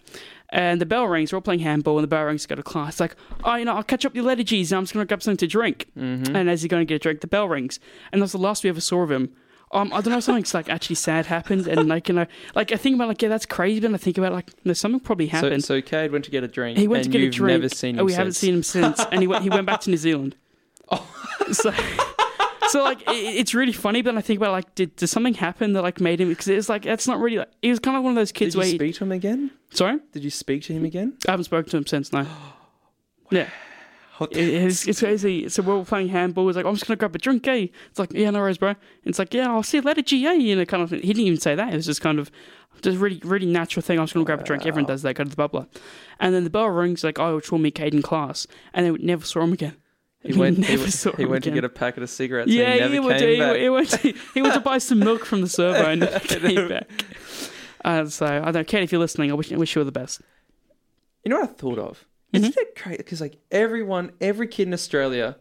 And the bell rings. We're all playing handball, and the bell rings to go to class. Like, oh, you know, I'll catch up with your letter G's, and I'm just gonna grab something to drink. Mm-hmm. And as he's going to get a drink, the bell rings, and that's the last we ever saw of him. Um, I don't know if something like actually sad happened, and like you know, like I think about like yeah, that's crazy, but I think about like there's something probably happened. so so Cade went to get a drink. he went and to get a drink. Never seen him. and we haven't seen him since, and he went he went back to New Zealand. [LAUGHS] Oh. so. So like it, it's really funny, but then I think about like did, did something happen that like made him because it's like that's not really like he was kind of one of those kids Did you where he, speak to him again? sorry Did you speak to him again? I haven't spoken to him since no [GASPS] yeah It- it's, it's crazy. So we're all playing handball. He's like, I'm just gonna grab a drink, eh? It's like, yeah, no worries, bro. And it's like, yeah, I'll see you later, GA. You know, kind of. He didn't even say that. It was just kind of just really, really natural thing. I'm just gonna grab a drink. Everyone does that. Go to the bubbler, and then the bell rings. Like, oh, it's me, Kate in class, and then we never saw him again. He went. He, [LAUGHS] never went- saw he went to get a packet of cigarettes. Yeah, and he he went, to, he, went to he went to buy some milk from the servo and never [LAUGHS] came back. Uh, so I don't know, Cade, if you're listening, I wish, I wish you all the best. You know what I thought of? Mm-hmm. Isn't it crazy? Because like everyone, every kid in Australia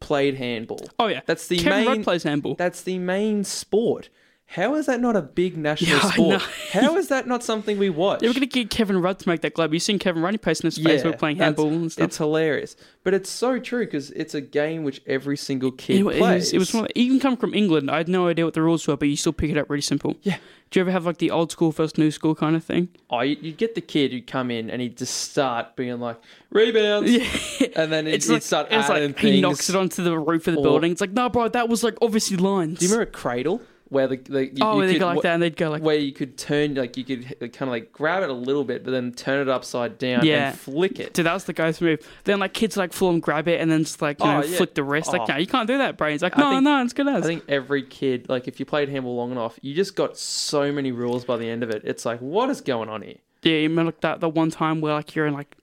played handball. Oh yeah, That's the Kevin main. Rudd plays handball. That's the main sport. How is that not a big national [LAUGHS] Yeah, sport? [LAUGHS] How is that not something we watch? Yeah, we're gonna get Kevin Rudd to make that glove. You've seen Kevin Rudd? He posted on his Yeah, Facebook playing handball and stuff. It's hilarious, but it's so true because it's a game which every single kid It, wa- it plays. was, it was one even come from England. I had no idea what the rules were, but you still pick it up really simple. Yeah. Do you ever have like the old school versus new school kind of thing? oh, you- you'd get the kid who'd come in and he'd just start being like rebounds, [LAUGHS] and then It's he'd like, start it's adding like things. he knocks it onto the roof of the Or- building. It's like, no, bro, that was like obviously lines. Do you remember Cradle where the, the you, oh, you could, go like that and they'd go like, where you could turn like you could kind of like grab it a little bit, but then turn it upside down Yeah. and flick it. Dude, that was the go-to move. Then like kids like full on grab it and then just like you Oh, know yeah. flick the wrist. Like Oh. no, you can't do that, bro. He's like I no, think- no, it's good as. I think every kid, like if you played handball long enough, you just got so many rules by the end of it. It's like, what is going on here? yeah, you remember like that the one time where like you're in like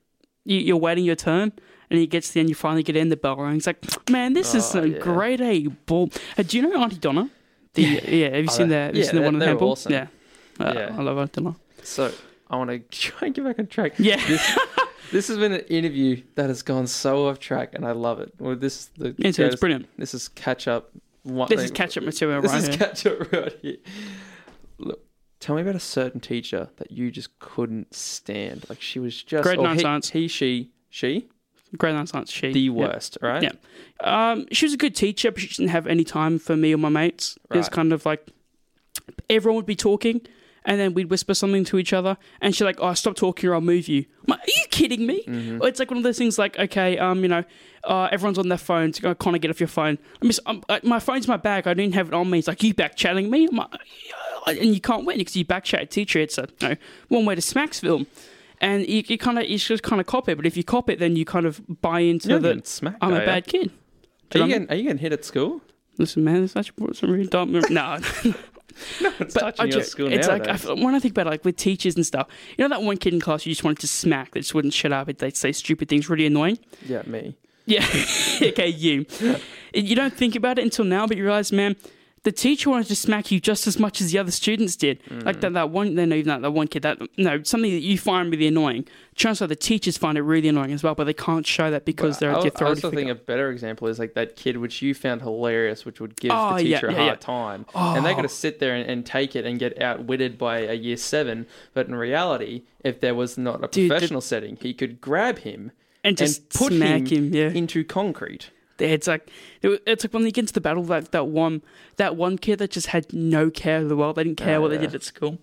you, you're waiting your turn and he gets to the end, you finally get in the bell ring. It's like, man, this is Oh, a yeah. great A ball. Uh, do you know Aunty Donna? The, yeah. have you Oh, seen the that- have you yeah, seen the one in were handball? awesome. Yeah. Uh, Yeah. I love Donna. So I want to [LAUGHS] try and get back on track. Yeah. This, [LAUGHS] this has been an interview that has gone so off track, and I love it. Well, this the Yeah, so it's brilliant. This is catch up. One, This is catch up material This right is here. catch up [LAUGHS] right here. Look, tell me about a certain teacher that you just couldn't stand. Like she was just Grade nine he, science. He, she, she, Nine science. She the worst, right? Yeah. Um, she was a good teacher, but she didn't have any time for me or my mates. It was kind of like everyone would be talking, and then we'd whisper something to each other, and she's like, "Oh, stop talking, or I'll move you." I'm like, Are you kidding me? Mm-hmm. It's like one of those things, like, okay, um, you know, uh, everyone's on their phones. Go, Conor, get off your phone. I miss, um, uh, my phone's in my bag. I didn't have it on me. It's like you back chatting me, I'm like, and you can't win because you back chat a teacher. It's a you know, one way to smacks film. And you, you kind of you just kind of cop it, but if you cop it, then you kind of buy into You're smacked. I'm a ya? bad kid. Are you, getting, are you getting hit at school? Listen, man, this actually brought some really dark memories. [LAUGHS] No, It's but touching I your school it's like nowadays. I, when I think about it, like with teachers and stuff. You know that one kid in class you just wanted to smack that just wouldn't shut up. They'd say stupid things, really annoying. yeah, me. Yeah, [LAUGHS] okay, you. You don't think about it until now, but you realize, man, the teacher wanted to smack you just as much as the other students did. Like mm. that, that one, then even that, that one kid, that no, something that you find really annoying. Chances are the teachers find it really annoying as well, but they can't show that because they're I, the I authority also think a better example is like that kid which you found hilarious, which would give Oh, the teacher yeah, a hard yeah. time, and they got Oh. to sit there and, and take it and get outwitted by a year seven. But in reality, if there was not a Dude, the- professional setting, he could grab him and just and put smack him, him, yeah. into concrete. It's like it's like when they get into the battle, that that one that one kid that just had no care of the world. They didn't care Oh, what they did at school,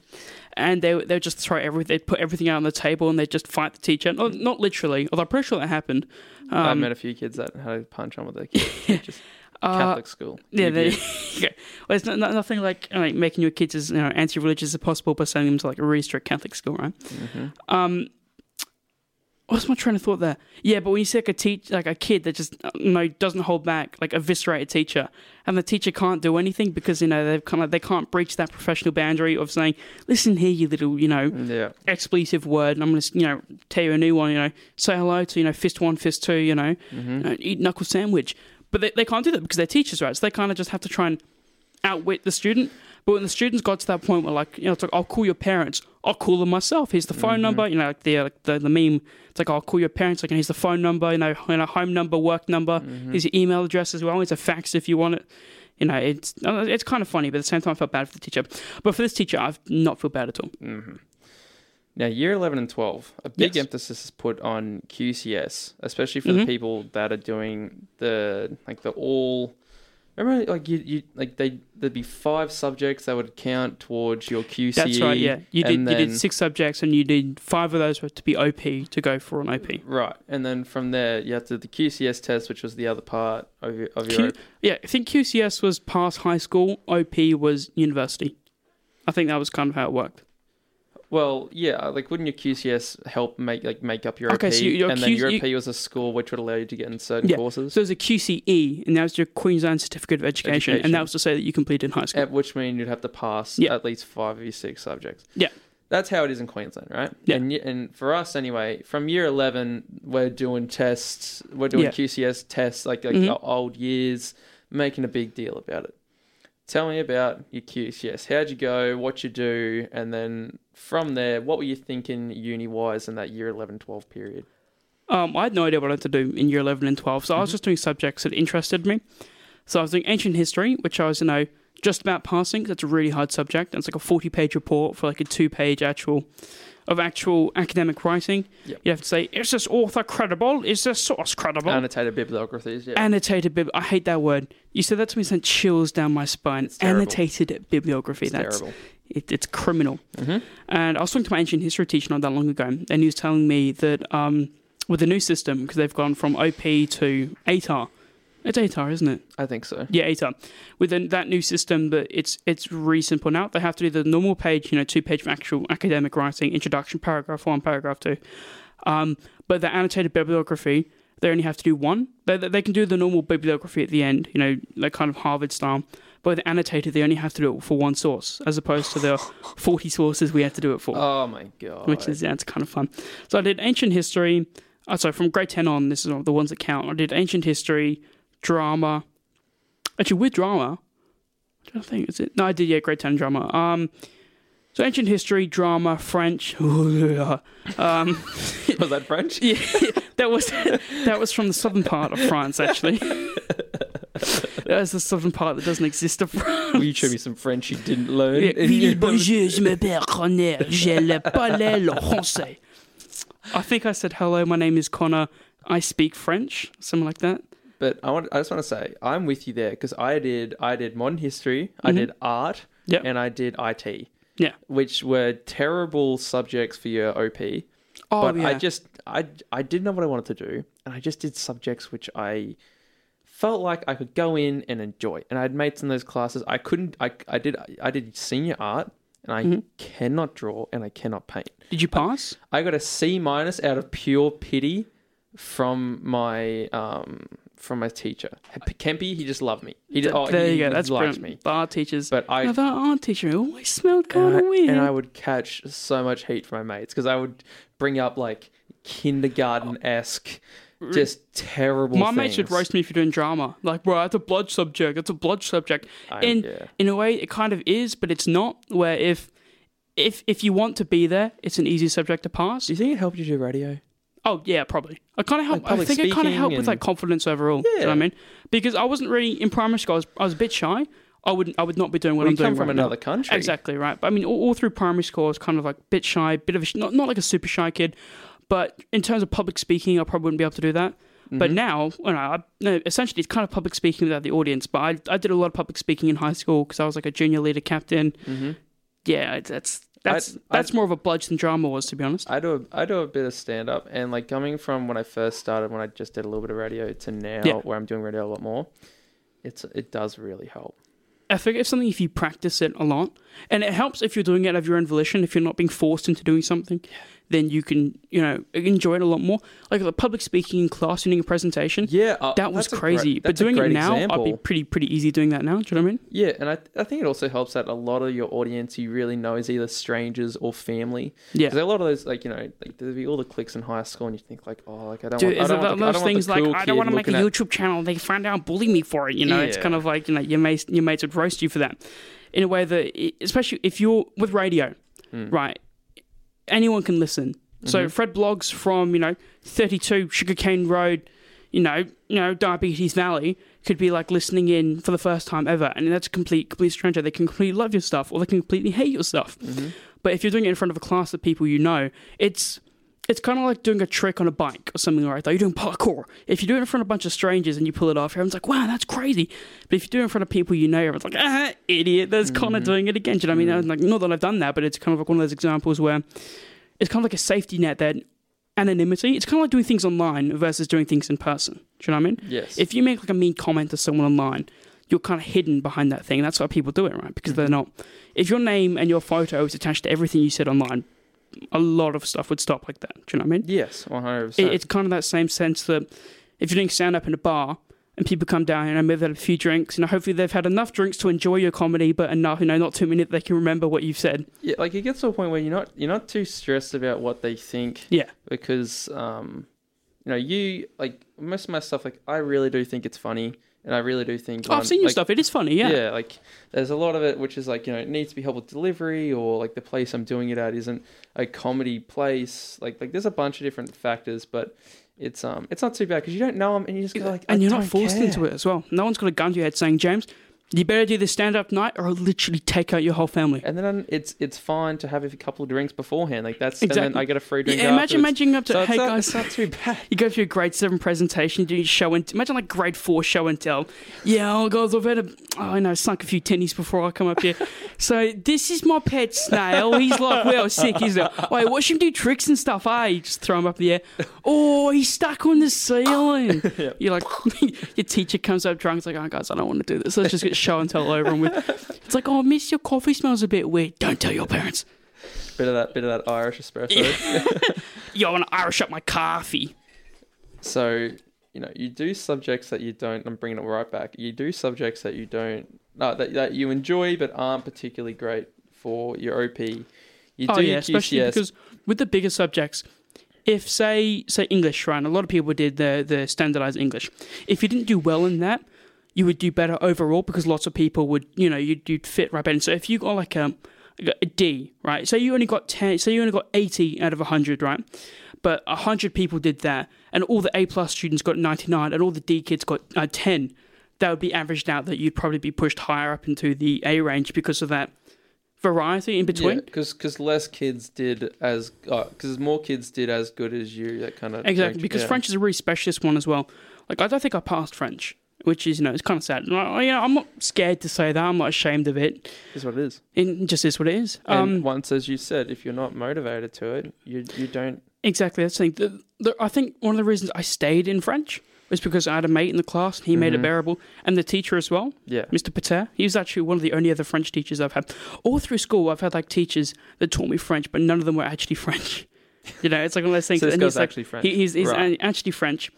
and they they just throw everything. They put everything out on the table and they just fight the teacher. Not, not literally, although I'm pretty sure that happened. I Um, met a few kids that had a punch on with their kids. [LAUGHS] uh, Catholic school. yeah, they, [LAUGHS] yeah. Well, it's not, not- nothing like like making your kids as you know anti-religious as possible by sending them to like a really strict Catholic school, right? Mm-hmm. Um, what's my train of thought there? Yeah, but when you see like a teach like a kid that just uh, you know doesn't hold back, like eviscerate a teacher, and the teacher can't do anything because you know they've kind of they can't breach that professional boundary of saying, "Listen here, you little you know Yeah. expletive word," and I'm going to you know tell you a new one. You know, say hello to you know fist one, fist two. You know, Mm-hmm. uh, eat knuckle sandwich. But they, they can't do that because they're teachers, right? So they kind of just have to try and outwit the student. But when the students got to that point where, like, you know, it's like, I'll call your parents. I'll call them myself. Here's the phone Mm-hmm. number. You know, like the, like the the meme. It's like, I'll call your parents. Like, and here's the phone number. You know, you know, home number, work number. Mm-hmm. Here's your email address as well. Here's a fax if you want it. You know, it's it's kind of funny, but at the same time, I felt bad for the teacher. But for this teacher, I've not feel bad at all. Mm-hmm. Now, year 11 and 12, a big Yes. emphasis is put on QCS, especially for the Mhm. people that are doing the, like, the all. Remember, like, you, you like, they, there'd be five subjects that would count towards your QCE. That's right. Yeah, you did. And you did six subjects, and you did five of those were to be OP to go for an OP. Right. And then from there, you had to the QCS test, which was the other part of your, of your Q- yeah, I think QCS was past high school. OP was university. I think that was kind of how it worked. Well, yeah, like wouldn't your QCS help make like make up your Okay, so your and then Q- your you- was a score which would allow you to get in certain Yeah. courses, So there's a QCE, and that was your Queensland Certificate of Education, Education. and that was to say that you completed high school. at which mean you'd have to pass Yeah. at least five of your six subjects. Yeah. That's how it is in Queensland, right? Yeah. And, and for us anyway, from year 11, we're doing tests, we're doing Yeah. QCS tests, like, like Mhm. old years, making a big deal about it. Tell me about your QCS. How'd you go? What you do? And then from there, what were you thinking uni wise in that year 11, 12 period? Um, I had no idea what I had to do in year 11 and 12, so I was Mhm. just doing subjects that interested me. So I was doing ancient history, which I was, you know, just about passing. That's a really hard subject. And It's like a 40 page report for like a two page actual of actual academic writing. Yep. You have to say, is this author credible? Is this source credible? Annotated bibliographies, yeah. Annotated bib. I hate that word. You said that to me, sent chills down my spine. Annotated bibliography. it's That's terrible. It, it's criminal. hmm And I was talking to my ancient history teacher not that long ago, and he was telling me that um, with the new system, because they've gone from OP to ATAR, it's ATAR, isn't it? I think so. Yeah, ATAR. With the, that new system, that it's it's really simple now. They have to do the normal page, you know, two page of actual academic writing, introduction, paragraph one, paragraph two. Um, but the annotated bibliography, they only have to do one. They they can do the normal bibliography at the end, you know, like kind of Harvard style. But with annotated, they only have to do it for one source, as opposed to the [SIGHS] 40 sources we have to do it for Oh my god. which is yeah, it's kind of fun. So I did ancient history. Oh, sorry, from grade ten on, this is the ones that count. I did ancient history, drama. Actually, with drama, I don't think is it. No, I did yeah, grade ten drama. Um, so ancient history, drama, French. [LAUGHS] um, [LAUGHS] was that French? [LAUGHS] yeah, that was that was from the southern part of France. Actually, that was the southern part that doesn't exist of France. [LAUGHS] Will you show me some French you didn't learn? Yeah, [LAUGHS] bonjour, je m'appelle Conor, je le parle le français. I think I said hello. My name is Conor. I speak French, something like that. But I want I just want to say I'm with you there because I did I did modern history, I Mhm. did art, Yep. and I did IT. Yeah. Which were terrible subjects for your OP. Oh but yeah, I just I I didn't know what I wanted to do, and I just did subjects which I felt like I could go in and enjoy. And I had mates in those classes. I couldn't. I I did I did senior art, and I Mhm. cannot draw and I cannot paint. did you pass? I got a C minus out of pure pity from my um from my teacher. Kempy, he just loved me. He just, oh, there he, you go. That's liked brilliant. me. The art teachers. But I that art teacher always smelled kind of weird. and I would catch so much heat from my mates because I would bring up like kindergarten esque, just terrible. my mates would things. roast me for doing drama. Like, bro, that's a blood subject. That's a blood subject. I- in yeah. in a way, it kind of is, but it's not. Where if if if you want to be there, it's an easy subject to pass. Do you think it helped you do radio? Oh yeah, probably. I kind of help. Like I public think it kind of speaking helped with and- like confidence overall. Do you know what I mean? Because I wasn't really in primary school. I was, I was a bit shy. I would I would not be doing what Well, I'm you come doing from right another now. country. Exactly right. But I mean, all, all through primary school, I was kind of like a bit shy, bit of a sh- not not like a super shy kid, but in terms of public speaking, I probably wouldn't be able to do that. But Mhm. now, you know, I, no, essentially, it's kind of public speaking without the audience. But I I did a lot of public speaking in high school because I was like a junior leader captain. Mhm. Yeah, that's that's I'd- that's more of a bludge than drama was, to be honest. I do a, I do a bit of stand up and like coming from when I first started when I just did a little bit of radio to now Yeah. where I'm doing radio a lot more, it's it does really help. I think it's something if you practice it a lot, and it helps if you're doing it of your own volition. If you're not being forced into doing something, then you can you know enjoy it a lot more. Like the public speaking in class, doing a presentation, Yeah, uh, that was crazy. great- but doing it now, I'd be pretty pretty easy doing that now. Do you know what I mean? Yeah, and I I think it also helps that a lot of your audience you really know is either strangers or family. Yeah. Because a lot of those, like you know, like there'd be all the cliques in high school, and you think like, oh, like I don't Dude, want, I don't want the, I those don't want things the like I don't want to make a looking at- YouTube channel? They find out bully me for it. You know, it's kind of like you know your mates your mates would roast you for that, in a way that especially if you're with radio, Hmm. right? Anyone can listen. So Mhm. Fred Bloggs from you know 32 Sugarcane Road, you know you know Diabetes Valley could be like listening in for the first time ever, and that's a complete complete stranger. They can completely love your stuff, or they can completely hate your stuff. Mhm. But if you're doing it in front of a class of people you know, it's it's kind of like doing a trick on a bike or something like that. You're doing parkour. If you do it in front of a bunch of strangers and you pull it off, everyone's like, "Wow, that's crazy." But if you do it in front of people you know, everyone's like, "Ah, idiot! There's Conor Mhm. doing it again." Do you know what I mean? Mhm. Like, not that I've done that, but it's kind of like one of those examples where it's kind of like a safety net that anonymity. It's kind of like doing things online versus doing things in person. Do you know what I mean? Yes. If you make like a mean comment to someone online, you're kind of hidden behind that thing. That's why people do it, right? Because they're Mhm. not. If your name and your photo is attached to everything you said online, a lot of stuff would stop like that. Do you know what I mean? Yes, one hundred It, percent. it's kind of that same sense that if you're doing stand up in a bar and people come down and maybe they've had a few drinks, you know, hopefully they've had enough drinks to enjoy your comedy, but enough, you know, not too many that they can remember what you've said. Yeah, like it gets to a point where you're not you're not too stressed about what they think. Yeah. Because um, you know, you like most of my stuff. Like I really do think it's funny, and I really do think Oh, I've seen your like, stuff. It is funny, yeah. Yeah, like there's a lot of it which is like you know it needs to be helpful delivery or like the place I'm doing it at isn't a comedy place. Like like there's a bunch of different factors, but it's um it's not too bad because you don't know them and you just go like and you're not forced care. into it as well. No one's got a gun to your head saying, James, you better do the stand up night or I'll literally take out your whole family. And then it's it's fine to have a couple of drinks beforehand. Like that's and then Exactly. I get a free drink. Yeah, imagine afterwards. imagine up to So hey not, guys, it's not too bad. you go through a grade seven presentation, do your show and imagine like grade four show and tell. Yeah, oh guys, I've had a oh, I know sunk a few tennies before I come up here. [LAUGHS] so this is my pet snail. He's like well sick. He's like, wait, watch him do tricks and stuff. Eh? You just throw him up in the air. Oh, he's stuck on the ceiling. [LAUGHS] Yep. You're like, [LAUGHS] your teacher comes up drunk. It's like, oh guys, I don't want to do this. Let's just get show and tell over and with. It's like, oh, miss, your coffee smells a bit weird. Don't tell your parents. Bit of that bit of that Irish espresso. [LAUGHS] Yo, I want to Irish up my coffee. So, you know, you do subjects that you don't. I'm bringing it right back. You do subjects that you don't, no, that that you enjoy but aren't particularly great for your OP. You oh, do oh yeah, your especially QCS. because with the bigger subjects, if say say English, right? A lot of people did the the standardized English. If you didn't do well in that, you would do better overall because lots of people would, you know, you'd, you'd fit right in. So if you got like a a D, right? So you only got ten. So you only got eighty out of hundred, right? But hundred people did that, and all the A plus students got ninety nine, and all the D kids got uh, ten. That would be averaged out. That you'd probably be pushed higher up into the A range because of that variety in between. because because less kids did as because more kids did as good as you. That kind of Exactly, because yeah. French is a really specialist one as well. Like I don't think I passed French, which is you know it's kind of sad. I, you know, I'm not scared to say that. I'm not ashamed of it. is what it is. It just is what it is. And Um, once, as you said, if you're not motivated to it, you you don't. exactly. That's the thing. The, the, I think one of the reasons I stayed in French was because I had a mate in the class and he made it Mhm. bearable, and the teacher as well, Yeah, Mr. Pater. He was actually one of the only other French teachers I've had. All through school, I've had like teachers that taught me French, but none of them were actually [LAUGHS] French. You know, it's like one of those things. so this guy's he's like, actually French. He, he's he's Right. actually French,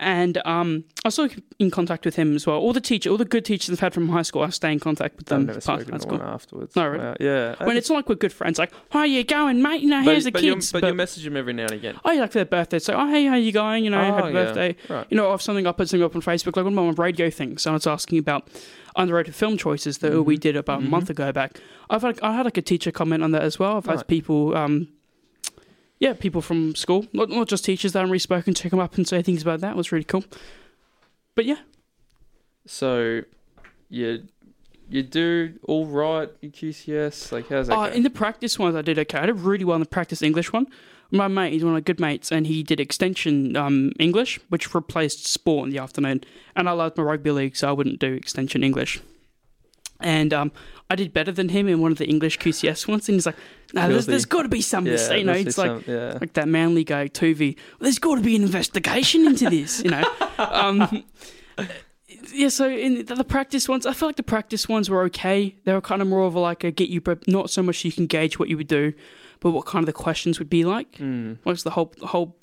and um, I was also in contact with him as well. All the teacher, all the good teachers I've had from high school, I stay in contact with I've them. never past spoken to school. one afterwards. No, really? Wow, yeah. When it's like we're good friends, like, how you going, mate? You know, but, here's the but kids. You, but, you message him every now and again. oh, yeah, like for their birthday, so oh, hey, how are you going? You know, Oh, happy yeah. birthday. Right. You know, if something I put something up on Facebook, like one of my radio things, I was asking about underrated film choices that we Mhm. did about a Mhm. month ago back. I've had, I had like a teacher comment on that as well. I've had people, um, yeah, people from school, not, not just teachers that I'm really spoken to come up and say things about that. It was really cool. But yeah, So, you you do all right. in QCS, like how's that? Uh, go? in the practice ones, I did okay. I did really well in the practice English one. My mate, he's one of my good mates, and he did extension um, English, which replaced sport in the afternoon. And I loved my rugby league, so I wouldn't do extension English. And um, I did better than him in one of the English QCS ones. And he's like, "No, there's, there's got to be some yeah, mistake." You know, it's like some- yeah. like that manly guy Tuvi. There's got to be an investigation into this, you know. [LAUGHS] um, yeah, so in the, the practice ones, I feel like the practice ones were okay. They were kind of more of a, like a get you prep, not so much you can gauge what you would do, but what kind of the questions would be like. Mm. What's the whole the whole?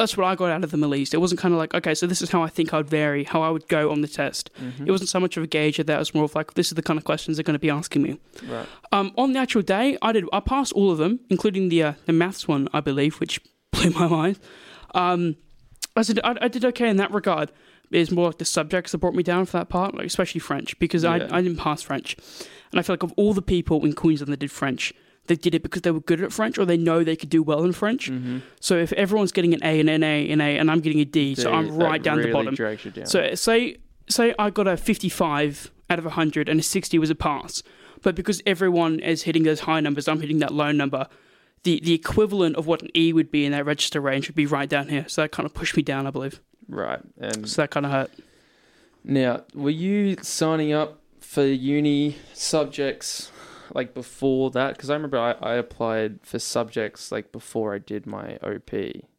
That's what I got out of them at least. It wasn't kind of like okay, so this is how I think I'd vary, how I would go on the test. Mhm. It wasn't so much of a gauge of that. It was more of like this is the kind of questions they're going to be asking me. Right. Um, on the actual day, I did. I passed all of them, including the uh, the maths one, I believe, which [LAUGHS] blew my mind. Um, I said I, I did okay in that regard. It's more like the subjects that brought me down for that part, like especially French, because Yeah. I I didn't pass French, and I feel like of all the people in Queensland that did French, they did it because they were good at French or they know they could do well in French. Mm-hmm. So if everyone's getting an A and an A and A, and I'm getting a D, so I'm right down the bottom. Drags you down. So say say I got a 55 out of 100 and a 60 was a pass, but because everyone is hitting those high numbers, I'm hitting that low number. The the equivalent of what an E would be in that register range would be right down here. So that kind of pushed me down, I believe. right. And So that kind of hurt. now, were you signing up for uni subjects like before that? Because I remember I, I applied for subjects like before I did my OP.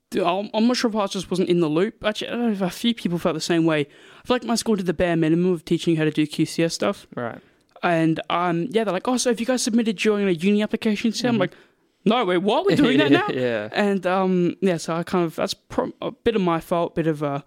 Dude, I'm not sure if I just wasn't in the loop. Actually, I don't know if a few people felt the same way. I feel like my school did the bare minimum of teaching you how to do QCS stuff. Right. And um, yeah, they're like, oh, so if you guys submitted during a uni application, so I'm like, no, wait, what? We're doing that [LAUGHS] now? yeah. And um, yeah, so I kind of that's pro- a bit of my fault, bit of a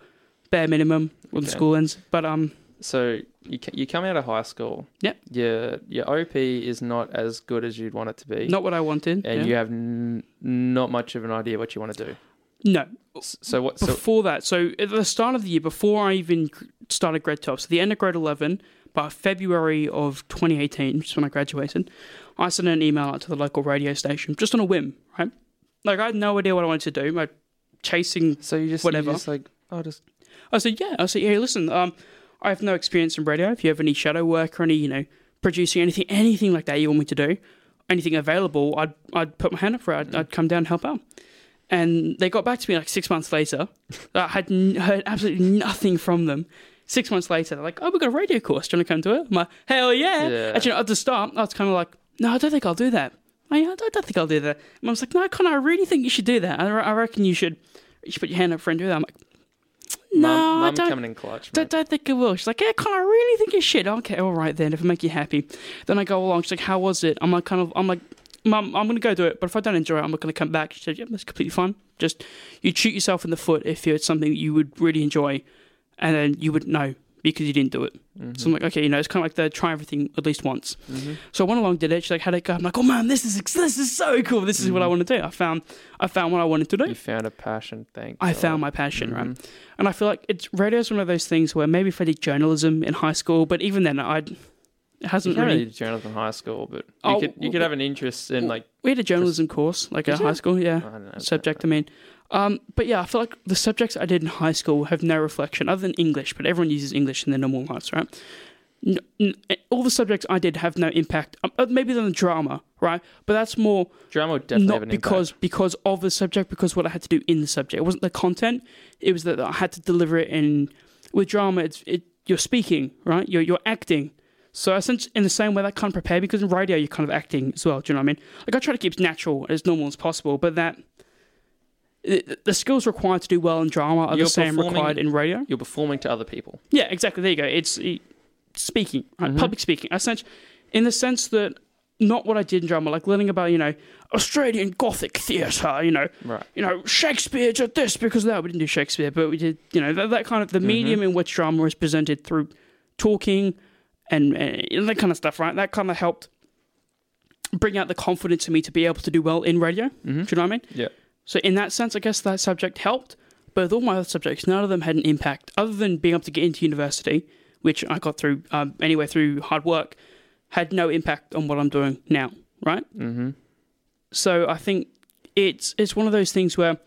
bare minimum when the Okay. school ends. But um, So you you come out of high school. Yep. Your your OP is not as good as you'd want it to be. not what I wanted. And yeah. you have n- not much of an idea what you want to do. no, So what? So before that, so at the start of the year, before I even started grade 12, so the end of grade 11, by February of 2018, which is when I graduated, I sent an email out to the local radio station just on a whim, right? Like, I had no idea what I wanted to do. Like, chasing. so you just whatever. You just like oh just I said, yeah. I said, yeah, listen, um, I have no experience in radio. If you have any shadow work or any, you know, producing anything, anything like that you want me to do, anything available, I'd, I'd put my hand up for it. I'd, mm-hmm. I'd come down and help out. And they got back to me like six months later. [LAUGHS] I had n- heard absolutely nothing from them. Six months later, they're like, "Oh, we've got a radio course. Do you want to come to it?" I'm like, "Hell yeah!" Yeah. Actually, at the start, I was kind of like, "No, I don't think I'll do that." I, I don't, think I'll do that. And I was like, "No, Conor, I really think you should do that. I, re- I reckon you should. You should put your hand up for and do that." I'm like, "No, mum, I don't." coming in clutch. Don't, don't think it will. She's like, yeah, Conor, I really think you should. Okay, all right then, if it make you happy. Then I go along. She's like, how was it? I'm like, kind of, I'm like, Mum, I'm gonna go do it. But if I don't enjoy it, I'm not gonna come back. She said, yeah, that's completely fine. Just you'd shoot yourself in the foot if it's something you would really enjoy, and then you would know because you didn't do it. Mm-hmm. So I'm like, okay, you know, it's kind of like the try everything at least once. Mhm. So I went along, did it. She's like, how'd it go? I'm like, oh man, this is this is so cool. This is what I Mhm. want to do. I found I found what I wanted to do. You found a passion. Thank. I found my passion, right? Mhm. And I feel like it's radio is one of those things where maybe if I did journalism in high school, but even then, I'd it hasn't really. really do journalism in high school, but you Oh, could you could have an interest in like We had a journalism course, like at high school, yeah. I don't know Subject, I mean. Um, but yeah, I feel like the subjects I did in high school have no reflection other than English, but everyone uses English in their normal lives, right? N- n- all the subjects I did have no impact, um, uh, maybe than the drama, right? But that's more Drama definitely not because impact. because of the subject, because what I had to do in the subject. It wasn't the content; it was that I had to deliver it in. With drama, it's it, you're speaking, right? You're you're acting. So I essentially, in the same way, that kind of prepare because in radio you're kind of acting as well. Do you know what I mean? Like I try to keep it natural as normal as possible, but that the, skills required to do well in drama are You're the same required in radio. You're performing to other people. Yeah, exactly. There you go. It's it, speaking, right? Mhm. public speaking. Essentially, in the sense that not what I did in drama, like learning about you know Australian Gothic theatre, you know, Right. you know Shakespeare did this because of that we didn't do Shakespeare, but we did you know that, that kind of the Mhm. medium in which drama is presented through talking and, and that kind of stuff, right? That kind of helped bring out the confidence in me to be able to do well in radio. Mm-hmm. Do you know what I mean? Yeah. So in that sense, I guess that subject helped. But with all my other subjects, none of them had an impact other than being able to get into university, which I got through um, anyway through hard work, had no impact on what I'm doing now, right? Mm-hmm. So I think it's it's one of those things where,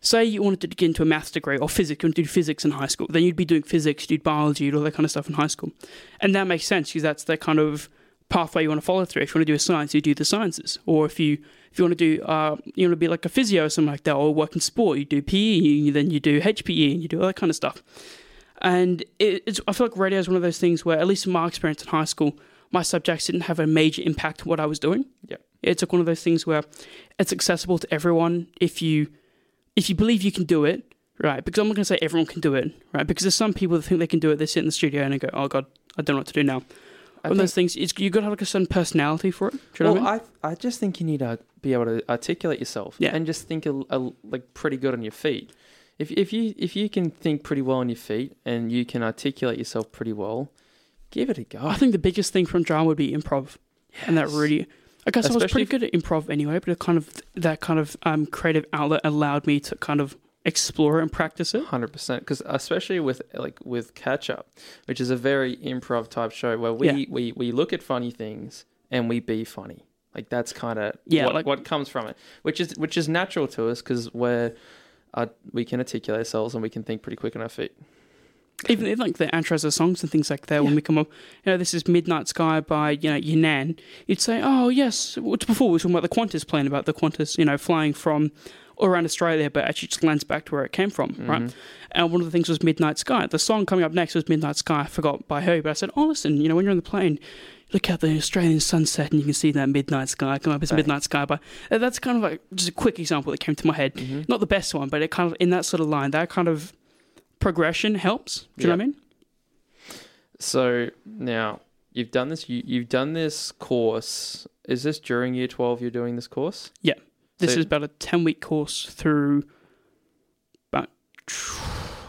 say you wanted to get into a maths degree or physics, you want to do physics in high school, then you'd be doing physics, you'd do biology, you'd all that kind of stuff in high school, and that makes sense because that's the kind of pathway you want to follow through. If you want to do a science, you do the sciences, or if you if you want to do uh, you want to be like a physio or something like that, or work in sport, you do PE, then you do HPE, and you do all that kind of stuff. And it, it's I feel like radio is one of those things where, at least in my experience in high school, my subjects didn't have a major impact on what I was doing. Yeah. It's like one of those things where it's accessible to everyone if you if you believe you can do it, right? Because I'm not going to say everyone can do it, right? Because there's some people that think they can do it. They sit in the studio and they go, "Oh God, I don't know what to do now." I One of those things. It's, you got to have like a certain personality for it. Do you know well, what I mean? I, I just think you need to be able to articulate yourself Yeah. and just think a, a, like pretty good on your feet. If if you if you can think pretty well on your feet and you can articulate yourself pretty well, give it a go. I think the biggest thing from drama would be improv, and that really. I guess I was pretty good at improv anyway, but it kind of that kind of um, creative outlet allowed me to kind of explore and practice it. Hundred percent, because especially with like with catch up, which is a very improv type show where we Yeah. we, we look at funny things and we be funny. Like that's kind of Yeah, what, like- what comes from it, which is which is natural to us because we're uh, we can articulate ourselves and we can think pretty quick on our feet. even in like the intros of songs and things like that, when we come up, you know, this is Midnight Sky by, you know, Yanan, you'd say, oh, yes, before we were talking about the Qantas plane, about the Qantas, you know, flying from all around Australia, but actually just lands back to where it came from, right? Mhm. And one of the things was Midnight Sky. The song coming up next was Midnight Sky. I forgot by who, but I said, oh, listen, you know, when you're on the plane, look out the Australian sunset and you can see that Midnight Sky come up. It's Right. Midnight Sky. But uh, that's kind of like just a quick example that came to my head. Mhm. Not the best one, but it kind of, in that sort of line, that kind of progression helps. Do you know what I mean? So now you've done this. You you've done this course. Is this during year twelve? You're doing this course. Yeah. This So- is about a 10 week course through about,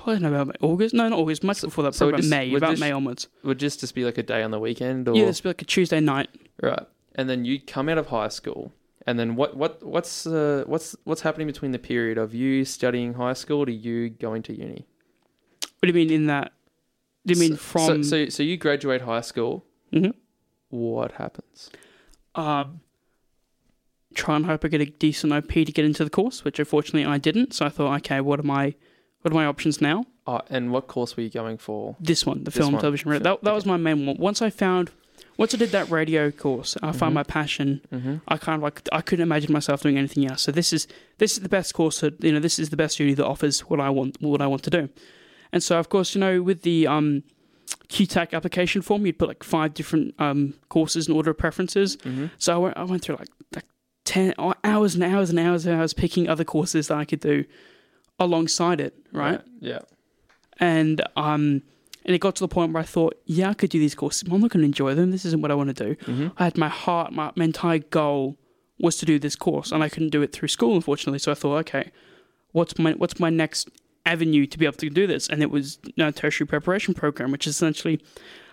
I don't know, about August? No, not August, much before that, so just- about May, would about May onwards. Would this just be like a day on the weekend, or Yeah, this would be like a Tuesday night. right? And then you come out of high school, and then what? What? What's uh, what's what's happening between the period of you studying high school to you going to uni? What do you mean in that? Do you mean So- from. So, so, so you graduate high school. Mhm. What happens? um, try and hope I get a decent OP to get into the course, which unfortunately I didn't. So I thought, okay, what are my what are my options now? Oh, and what course were you going for? This one, the This film, one, television, That, that was my main one. Once I found, once I did that radio course, I found Mhm. my passion. Mm-hmm. I kind of like I couldn't imagine myself doing anything else. So this is this is the best course that you know this is the best uni that offers what I want what I want to do. And so of course you know with the um, QTAC application form you'd put like five different um, courses in order of preferences. Mm-hmm. So I went, I went through like ten hours and hours and hours and hours picking other courses that I could do alongside it, right? Yeah. And um and it got to the point where I thought, yeah, I could do these courses, I'm not going to enjoy them. This isn't what I want to do. Mm-hmm. I had my heart, my, my entire goal was to do this course, and I couldn't do it through school, unfortunately. So I thought, okay, what's my what's my next avenue to be able to do this? And it was a tertiary preparation program, which is essentially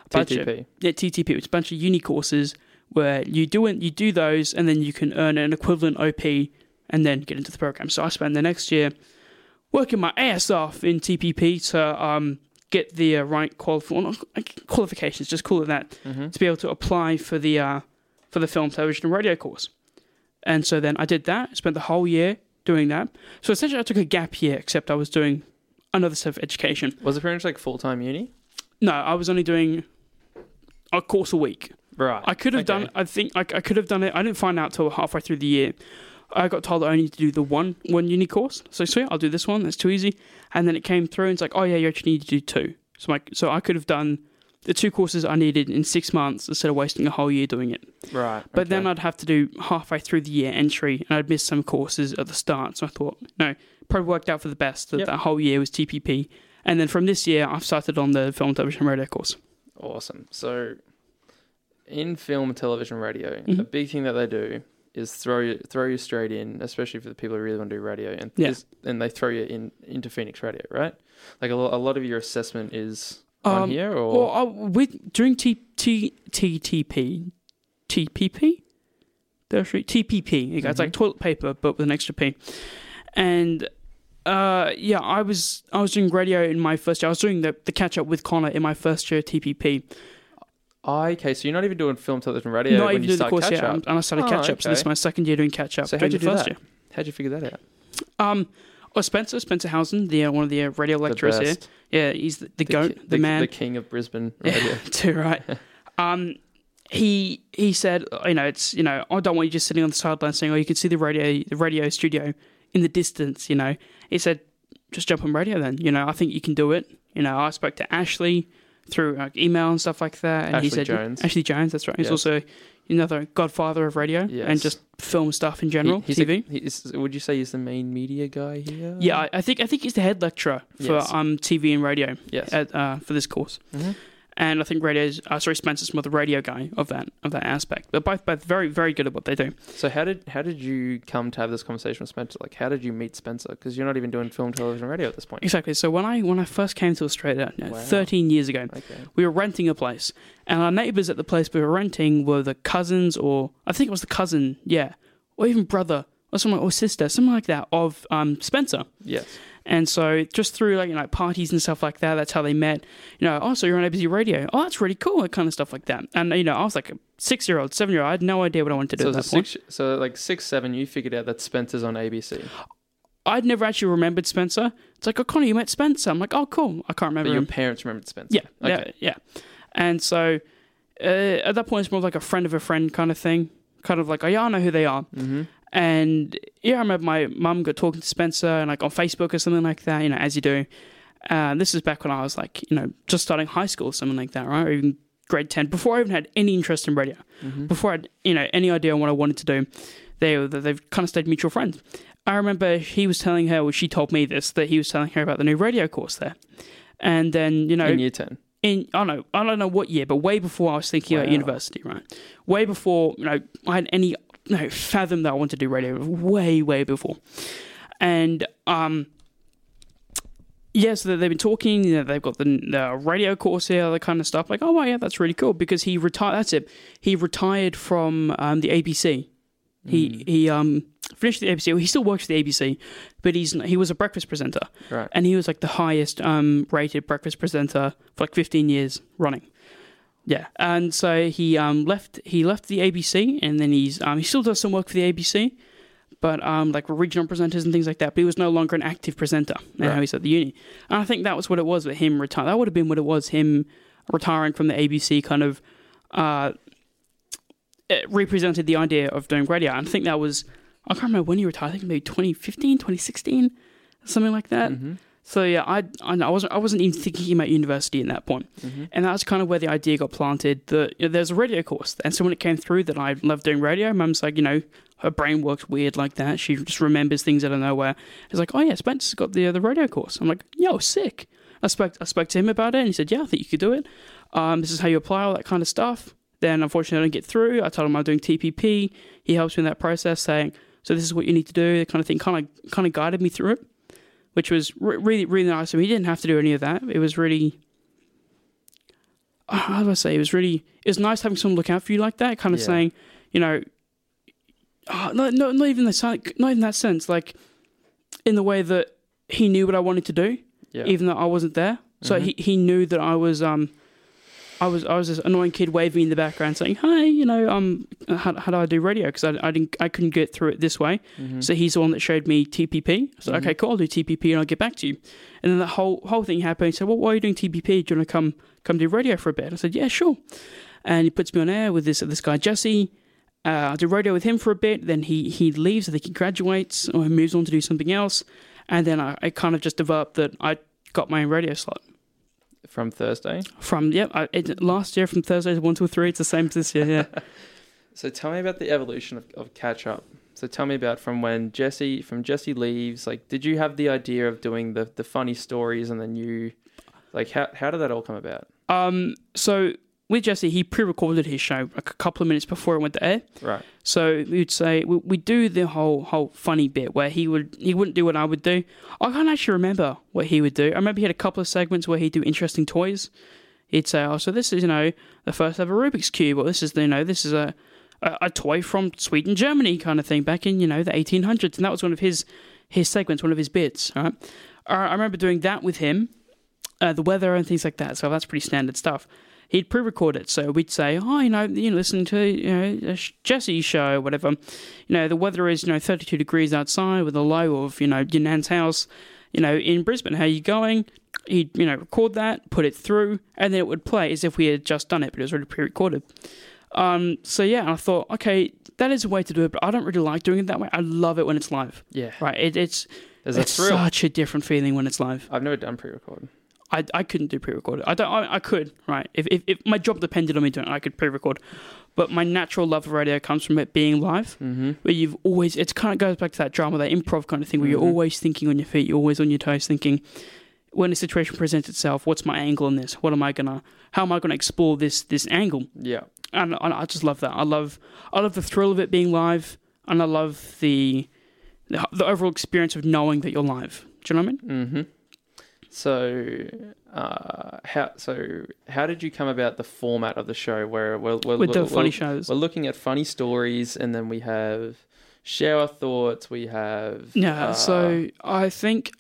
a bunch of- TTP. yeah, TTP, which is a bunch of uni courses where you do it, you do those, and then you can earn an equivalent OP and then get into the program. So I spent the next year working my ass off in TPP to um, get the uh, right not- qualifications, just call it that, Mm-hmm. to be able to apply for the uh, for the film, television, and radio course. And so then I did that. Spent the whole year doing that. So essentially, I took a gap year, except I was doing another set of education. Was it pretty much like full time uni? No, I was only doing a course a week. Right. I could have Okay. done. I think I, I could have done it. I didn't find out till halfway through the year. I got told I only to do the one one uni course. So sweet, I'll do this one. That's too easy. And then it came through, and it's like, oh yeah, you actually need to do two. So like, so I could have done the two courses I needed in six months instead of wasting a whole year doing it. Right. But then. I'd have to do halfway through the year entry, and I'd miss some courses at the start. So I thought, no, probably worked out for the best that Yep. that whole year was TPP. And then from this year, I've started on the film, television, radio course. Awesome. So, in film, television, radio, a Mhm. big thing that they do is throw you throw you straight in, especially for the people who really want to do radio, and Yeah. this- and they throw you in into Phoenix Radio, right? Like a, lo- a lot of your assessment is on Um, here, or Well, I, with during T T T T P TPP, tertiary TPP. You go, It's like Mhm. toilet paper, but with an extra P. And uh, yeah, I was I was doing radio in my first year. I was doing the the catch up with Conor in my first year at TPP. Ah, okay, so you're not even doing film, television, radio Not when even you doing the start course catch yet, up. and I started Oh, catch up. So this is okay. my second year doing catch up. So how'd you the do first that? year. How'd you figure that out? Um, oh Spencer Spencer Howson, the uh, one of the uh, radio lecturers here. best. Yeah, he's the, the, goat, ki- the, man. the king of Brisbane [LAUGHS] radio. Yeah, [LAUGHS] too right. [LAUGHS] um, he he said, you know, it's you know, I don't want you just sitting on the sideline saying, oh, you can see the radio the radio studio in the distance. You know, he said, just jump on radio then. You know, I think you can do it. You know, I spoke to Ashley through like, email and stuff like that, and Ashley he said, Jones. Ashley Jones, that's right. He's Yes. also another godfather of radio and just film stuff in general, He- he's TV. A, is, would you say he's the main media guy here? yeah, I, I think I think he's the head lecturer for Yes. um TV and radio Yes. at, uh, for this course. Mhm. And I think radio's uh, sorry Spencer's more the radio guy of that of that aspect. But both both very very good at what they do. So how did how did you come to have this conversation with Spencer? Like, how did you meet Spencer? Because you're not even doing film, television, radio at this point. Exactly. So when I when I first came to Australia, you know, Wow. 13 years ago, Okay. we were renting a place, and our neighbours at the place we were renting were the cousins, or I think it was the cousin, yeah, or even brother or someone or sister, something like that of um, Spencer. Yes. And so just through like you know parties and stuff like that, that's how they met. You know, oh, so you're on ABC Radio. Oh, that's really cool. That kind of stuff like that. And you know, I was like a six year old, seven year old. I had no idea what I wanted to do So, at that point. six, so like six, seven, you figured out that Spencer's on ABC. I'd never actually remembered Spencer. It's like, oh, Conor, you met Spencer. I'm like, oh, cool. I can't remember But your him. parents remembered Spencer. Yeah, Okay. yeah, yeah. And so uh, at that point, it's more like a friend of a friend kind of thing. Kind of like, oh, yeah, I know who they are. Mm-hmm. And yeah, I remember my mum got talking to Spencer and like on Facebook or something like that, you know, as you do. Uh, this is back when I was like, you know, just starting high school or something like that, right? Or even grade 10, before I even had any interest in radio, Mm-hmm. before I had, you know, any idea on what I wanted to do. They, they've kind of stayed mutual friends. I remember he was telling her, well, she told me this, that he was telling her about the new radio course there. And then, you know, In year ten. in I don't know I don't know what year, but way before I was thinking about university, right? Way before you know I had any know, fathom that I wanted to do radio way, way before. And um, yeah, so they've been talking. You know, they've got the, the radio course here, that kind of stuff. Like, oh, wow, yeah, that's really cool because he retired. That's it. He retired from um, the ABC. He he um finished the ABC. Well, he still works for the ABC, but he's he was a breakfast presenter, Right. and he was like the highest um rated breakfast presenter for like 15 years running. Yeah, and so he um left he left the ABC, and then he's um he still does some work for the ABC, but um like regional presenters and things like that. But he was no longer an active presenter. Now Right. he's at the uni, and I think that was what it was with him retire. That would have been what it was him retiring from the ABC, kind of uh it represented the idea of doing radio. And I think that was I can't remember when he retired. I think maybe 2015, 2016, something like that. Mm-hmm. So yeah, I, I wasn't I wasn't even thinking about university in that point, Mm-hmm. and that's kind of where the idea got planted. That you know, there's a radio course, and so when it came through that I love doing radio, Mum's like, you know, her brain works weird like that. She just remembers things out of nowhere. It's like, oh yeah, Spencer's got the the radio course. I'm like, yo, sick. I spoke I spoke to him about it, and he said, yeah, I think you could do it. Um, this is how you apply all that kind of stuff. Then unfortunately, I didn't get through. I told him I'm doing TPP. He helps me in that process, saying, so this is what you need to do. That kind of thing, kind of kind of guided me through it which was re- really really nice. I mean, he didn't have to do any of that. It was really, uh, how do I say? It was really it was nice having someone look out for you like that. Kind of Yeah. saying, you know, uh, not, not not even the not in that sense. Like in the way that he knew what I wanted to do, Yeah. even though I wasn't there. So Mhm. he he knew that I was um. I was I was this annoying kid waving in the background saying, "Hi, you know, um, how, how do I do radio? Because I, I didn't I couldn't get through it this way." Mhm. So he's the one that showed me TPP. So Mhm. okay, cool, I'll do TPP and I'll get back to you. And then the whole whole thing happened. He said, "Well, why are you doing TPP? Do you want to come come do radio for a bit?" I said, "Yeah, sure." And he puts me on air with this this guy Jesse. Uh, I do radio with him for a bit. Then he he leaves. I think he graduates or he moves on to do something else. And then I, I kind of just developed that I got my own radio slot From Thursday. from yep. I, it, last year from Thursdays one to three. It's the same as this year. Yeah. [LAUGHS] So tell me about the evolution of, of catch up. So tell me about from when Jesse from Jesse leaves. Like, did you have the idea of doing the the funny stories, and then you, like, how how did that all come about? um. So with Jesse, he pre-recorded his show like a couple of minutes before it went to air. Right. So we would say we we do the whole whole funny bit where he would he wouldn't do what I would do. I can't actually remember what he would do. I remember he had a couple of segments where he'd do interesting toys. He'd say, "Oh, so this is you know the first ever Rubik's cube, or this is you know this is a a, a toy from Sweden, Germany, kind of thing back in you know the 1800s." And that was one of his his segments, one of his bits. All right, I I remember doing that with him, uh, the weather and things like that. So that's pretty standard stuff he'd pre-record it. So we'd say, oh, you know, you listen to you know Jesse's show, whatever. You know, the weather is you know 32 degrees outside with a low of you know your nan's house. You know, in Brisbane, how you going? He'd you know record that, put it through, and then it would play as if we had just done it, but it was already pre-recorded. Um, so yeah, I thought, okay, that is a way to do it, but I don't really like doing it that way. I love it when it's live. Yeah. Right? It, it's There's it's thrill. such a different feeling when it's live. I've never done pre-record. I, I couldn't do pre-recorded. I don't. I, I could right if, if if my job depended on me doing it, I could pre-record. But my natural love of radio comes from it being live, Mm-hmm. where you've always. It kind of goes back to that drama, that improv kind of thing, where Mhm. you're always thinking on your feet, you're always on your toes, thinking. When a situation presents itself, what's my angle in this? What am I gonna? How am I gonna explore this this angle? Yeah. And, and I just love that. I love I love the thrill of it being live, and I love the the, the overall experience of knowing that you're live. Do you know what I mean? Mm-hmm. So, uh, how so how did you come about the format of the show where we're, we're With the we're- funny shows. We're looking at funny stories, and then we have share our thoughts. We have Yeah, uh, so I think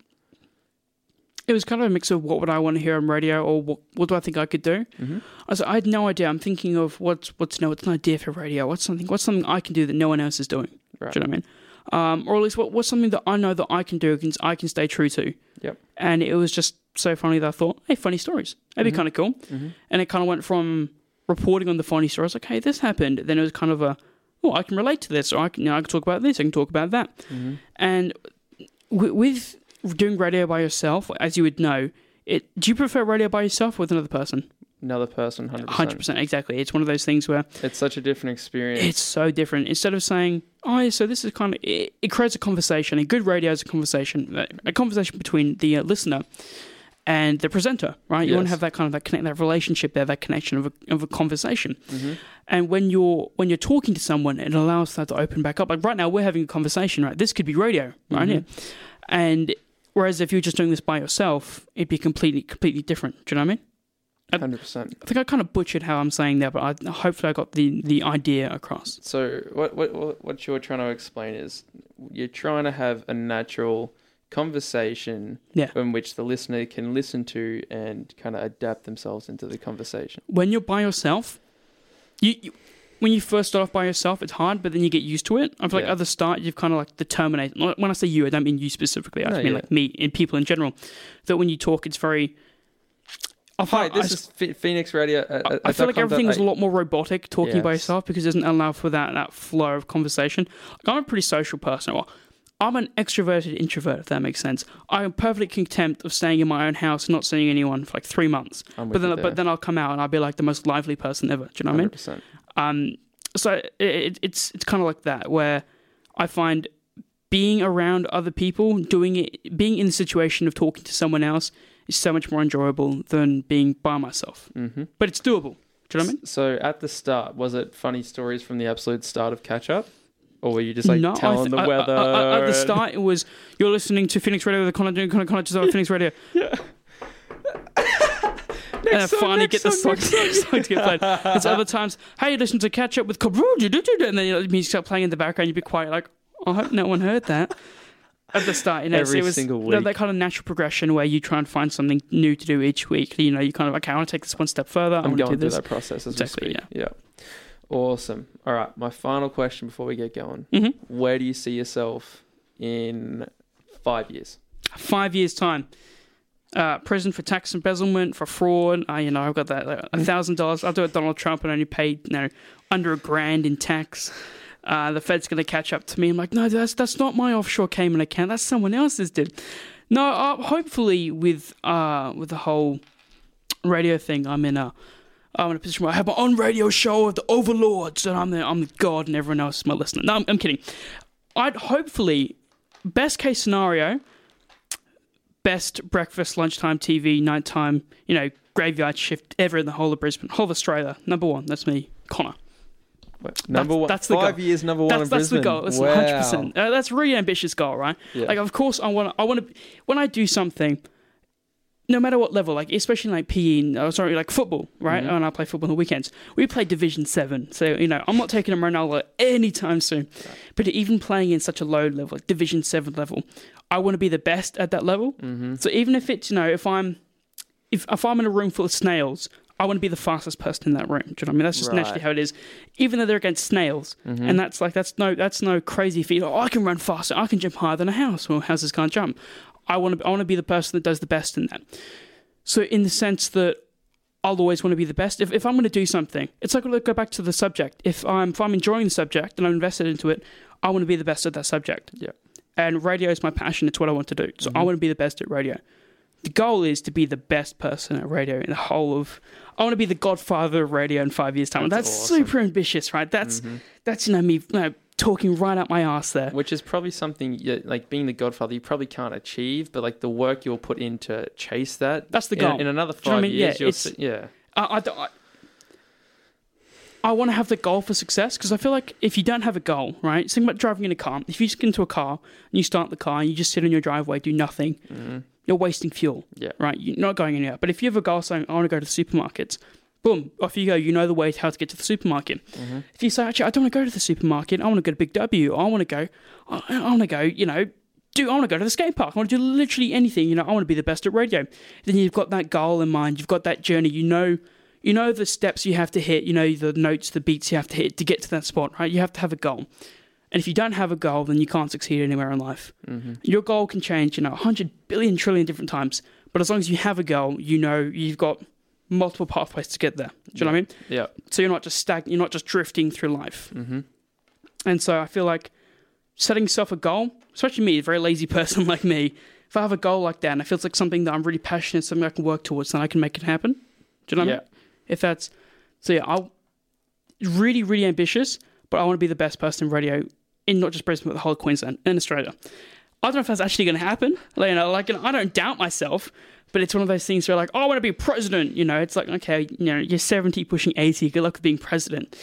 it was kind of a mix of what would I want to hear on radio or what, what do I think I could do. mhm. I, was, I had no idea. I'm thinking of what's what's no, what's an idea for radio. What's something what's something I can do that no one else is doing. Right. Do you know what I mean? Um, or at least what, what's something that I know that I can do and I can stay true to. Yep. And it was just so funny that I thought, hey, funny stories. That'd Mhm. be kind of cool. Mhm. And it kind of went from reporting on the funny stories, like, hey, this happened. Then it was kind of a, oh, I can relate to this, or I can, you know, I can talk about this, I can talk about that. Mhm. And w- with doing radio by yourself, as you would know, it do you prefer radio by yourself or with another person? Another person, 100%. exactly. It's one of those things where It's such a different experience. it's so different. Instead of saying, "Oh, yeah, so this is kind of," it, it creates a conversation. A good radio is a conversation, a conversation between the uh, listener and the presenter, right? You want to have that kind of that connect, that relationship there, that connection of a, of a conversation. Mm-hmm. And when you're when you're talking to someone, it allows that to open back up. Like right now, we're having a conversation, right? This could be radio, right Mhm. here. And whereas if you're just doing this by yourself, it'd be completely completely different. Do you know what I mean? Hundred percent. I think I kind of butchered how I'm saying that, but I, hopefully I got the the idea across. So what what what you're trying to explain is you're trying to have a natural conversation Yeah. in which the listener can listen to and kind of adapt themselves into the conversation. When you're by yourself, you, you when you first start off by yourself, it's hard, but then you get used to it. I feel like at the start, you've kind of like the terminate. When I say you, I don't mean you specifically. I No, mean yeah. like me and people in general. That when you talk, it's very. I Hi, this I- is Ph- Phoenix Radio. uh, I, uh, I feel like everything is a lot more robotic talking by Yes. yourself because it doesn't allow for that, that flow of conversation. Like, I'm a pretty social person. Well, I'm an extroverted introvert, if that makes sense. I am perfectly content of staying in my own house and not seeing anyone for like three months. But then, but then I'll come out and I'll be like the most lively person ever. Do you know what I mean? Um, so it, it's it's kind of like that where I find being around other people, doing it, being in the situation of talking to someone else is so much more enjoyable than being by myself. hmm But it's doable. Do you know what I mean? So at the start, was it funny stories from the absolute start of Catch Up? Or were you just like no, I telling th- the I- weather? I- I- at the start, it was you're listening to Phoenix Radio, the Conor Conor Conor Phoenix Radio, [LAUGHS] Yeah. [LAUGHS] and I song, finally get the song, song, to get played. It's other [LAUGHS] times, hey, you listen to Catch Up with and then you know, the music start playing in the background. You'd be quiet, like, I hope no one heard that. At the start, you know, so Every it was single you know, week. that kind of natural progression where you try and find something new to do each week. You know, you kind of okay, I want to take this one step further. I I'm want to do going through this. that process as Exactly, we speak. Yeah. Awesome. All right. My final question before we get going. hmm Where do you see yourself in five years? five years time. Uh, prison for tax embezzlement, for fraud. Uh, you know, I've got that uh, a thousand dollars. I'll do it. Donald Trump and only paid you know under a grand in tax. Uh, the Fed's going to catch up to me. I'm like, no, that's that's not my offshore Cayman account. That's someone else's. Did no. Uh, hopefully, with uh with the whole radio thing, I'm in a I'm in a position where I have my own radio show of the overlords, and I'm the I'm the god, and everyone else is my listener. No, I'm, I'm kidding. I'd hopefully best case scenario best breakfast, lunchtime TV, nighttime, you know, graveyard shift ever in the whole of Brisbane, whole of Australia. Number one, that's me, Conor. Wait, number one. that's the five goal. years. Number one That's, in that's the Brisbane. goal. That's wow. 100%. Uh, that's a really ambitious goal, right? Yeah. Like, of course, I want to, I want to, when I do something, no matter what level, like, especially like PE, and, oh, sorry, like football, right? Mhm. And I play football on the weekends. We play Division 7. So, you know, I'm not taking a Ronaldo anytime soon. But even playing in such a low level, like Division 7 level, I want to be the best at that level. mm-hmm. So even if it's you know if I'm if if I'm in a room full of snails, I want to be the fastest person in that room. Do you know what I mean? That's just naturally how it is. Even though they're against snails, Mm-hmm. and that's like that's no that's no crazy feat. Oh, I can run faster. I can jump higher than a house. Well, houses can't jump. I want to I want to be the person that does the best in that. So in the sense that I'll always want to be the best. If, if I'm going to do something, it's like go back to the subject. If I'm if I'm enjoying the subject and I'm invested into it, I want to be the best at that subject. Yeah. And radio is my passion. It's what I want to do. So I Mhm. want to be the best at radio. The goal is to be the best person at radio in the whole of. I want to be the godfather of radio in five years' time. That's That's, awesome. super ambitious, right? That's Mhm. that's you know me you know, talking right up my ass there. Which is probably something you, like being the Godfather you probably can't achieve, but like the work you'll put in to chase that. That's the in- goal. In, another you know I five mean? years, Yeah, you'll see, yeah. I, I, don't- I, I want to have the goal for success because I feel like if you don't have a goal, right? Think about driving in a car. If you just get into a car and you start the car and you just sit in your driveway, do nothing, Mhm. You're wasting fuel, Yeah. right? You're not going anywhere. But if you have a goal saying, I want to go to the supermarket, boom, off you go. You know the way how to get to the supermarket. Mhm. If you say, actually, I don't want to go to the supermarket, I want to go to Big W, I want to go, I, I want to go, you know, do I want to go to the skate park? I want to do literally anything. You know, I want to be the best at radio. Then you've got that goal in mind. You've got that journey. You know, you know the steps you have to hit. You know the notes, the beats you have to hit to get to that spot. Right? You have to have a goal. And if you don't have a goal, then you can't succeed anywhere in life. Mhm. Your goal can change, you know, 100 billion trillion different times. But as long as you have a goal, you know you've got multiple pathways to get there. Do you know what I mean? Yeah. So you're not just stag- you're not just drifting through life. Mm-hmm. And so I feel like setting yourself a goal, especially me, a very lazy [LAUGHS] person like me, if I have a goal like that and it feels like something that I'm really passionate, something I can work towards, then I can make it happen. Do you know what I mean? Yeah. mean? If that's so, yeah, I'll really, really ambitious, but I want to be the best person in radio in not just Brisbane, but the whole of Queensland and Australia. I don't know if that's actually going to happen. Like, you know, like I don't doubt myself, but it's one of those things where like, oh, I want to be president. You know, it's like okay, you know, you're 70, pushing 80. Good luck with being president.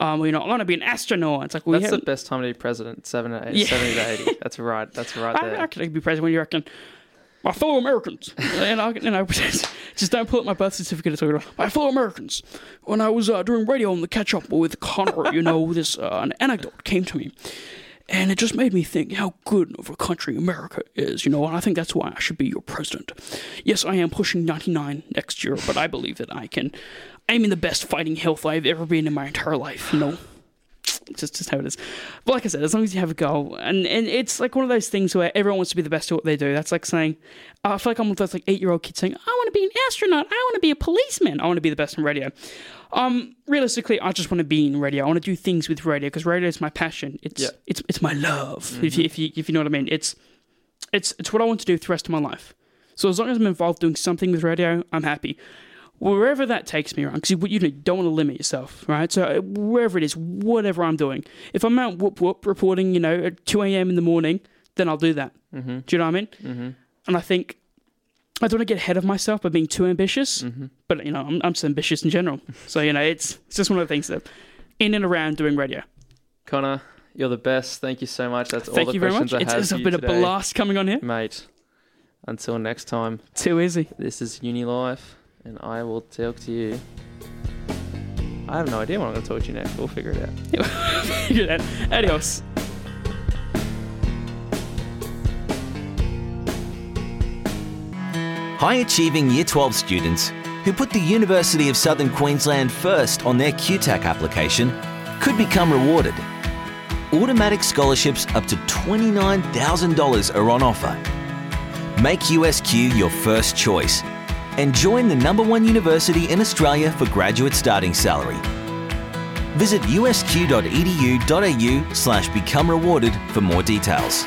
Um, you know, I want to be an astronaut. It's like we That's the best time to be president. Seven to eight, Yeah. 70 to eighty. [LAUGHS] That's right. That's right I there. reckon I could be president when you reckon. My fellow Americans, and I, [LAUGHS] just don't pull up my birth certificate. My fellow Americans. When I was uh, doing radio on the catch up with Conor, you know, [LAUGHS] this uh, an anecdote came to me, and it just made me think how good of a country America is, you know. And I think that's why I should be your president. Yes, I am pushing ninety nine next year, but I believe that I can. I'm in the best fighting health I've ever been in my entire life, you know just just how it is. But like I said, as long as you have a goal, and and it's like one of those things where everyone wants to be the best at what they do. That's like saying, I feel like I'm one of those like eight year old kids saying, I want to be an astronaut, I want to be a policeman, I want to be the best in radio. Um, realistically, I just want to be in radio. I want to do things with radio because radio is my passion. It's Yeah. it's it's my love. If you if you if you know what I mean, it's it's it's what I want to do for the rest of my life. So as long as I'm involved doing something with radio, I'm happy. Wherever that takes me, right? Because you, you don't want to limit yourself, right? So uh, wherever it is, whatever I'm doing, if I'm out whoop whoop reporting, you know, at 2 a.m. in the morning, then I'll do that. Mm-hmm. Do you know what I mean? Mm-hmm. And I think I don't want to get ahead of myself by being too ambitious, Mm-hmm. but you know, I'm, I'm just ambitious in general. So you know, it's it's just one of the things that in and around doing radio. Conor, you're the best. Thank you so much. That's all Thank the you very much. questions I It's, have it's for a you bit of today. blast coming on here. Mate, until next time, Too easy. this is Uni Life, and I will talk to you. I have no idea what I'm going to talk to you next. We'll figure it out. [LAUGHS] Figure that. Adios. High achieving Year 12 students who put the University of Southern Queensland first on their QTAC application could become rewarded. Automatic scholarships up to $29,000 are on offer. Make USQ your first choice and join the number one university in Australia for graduate starting salary. Visit usq.edu.au slash become rewarded for more details.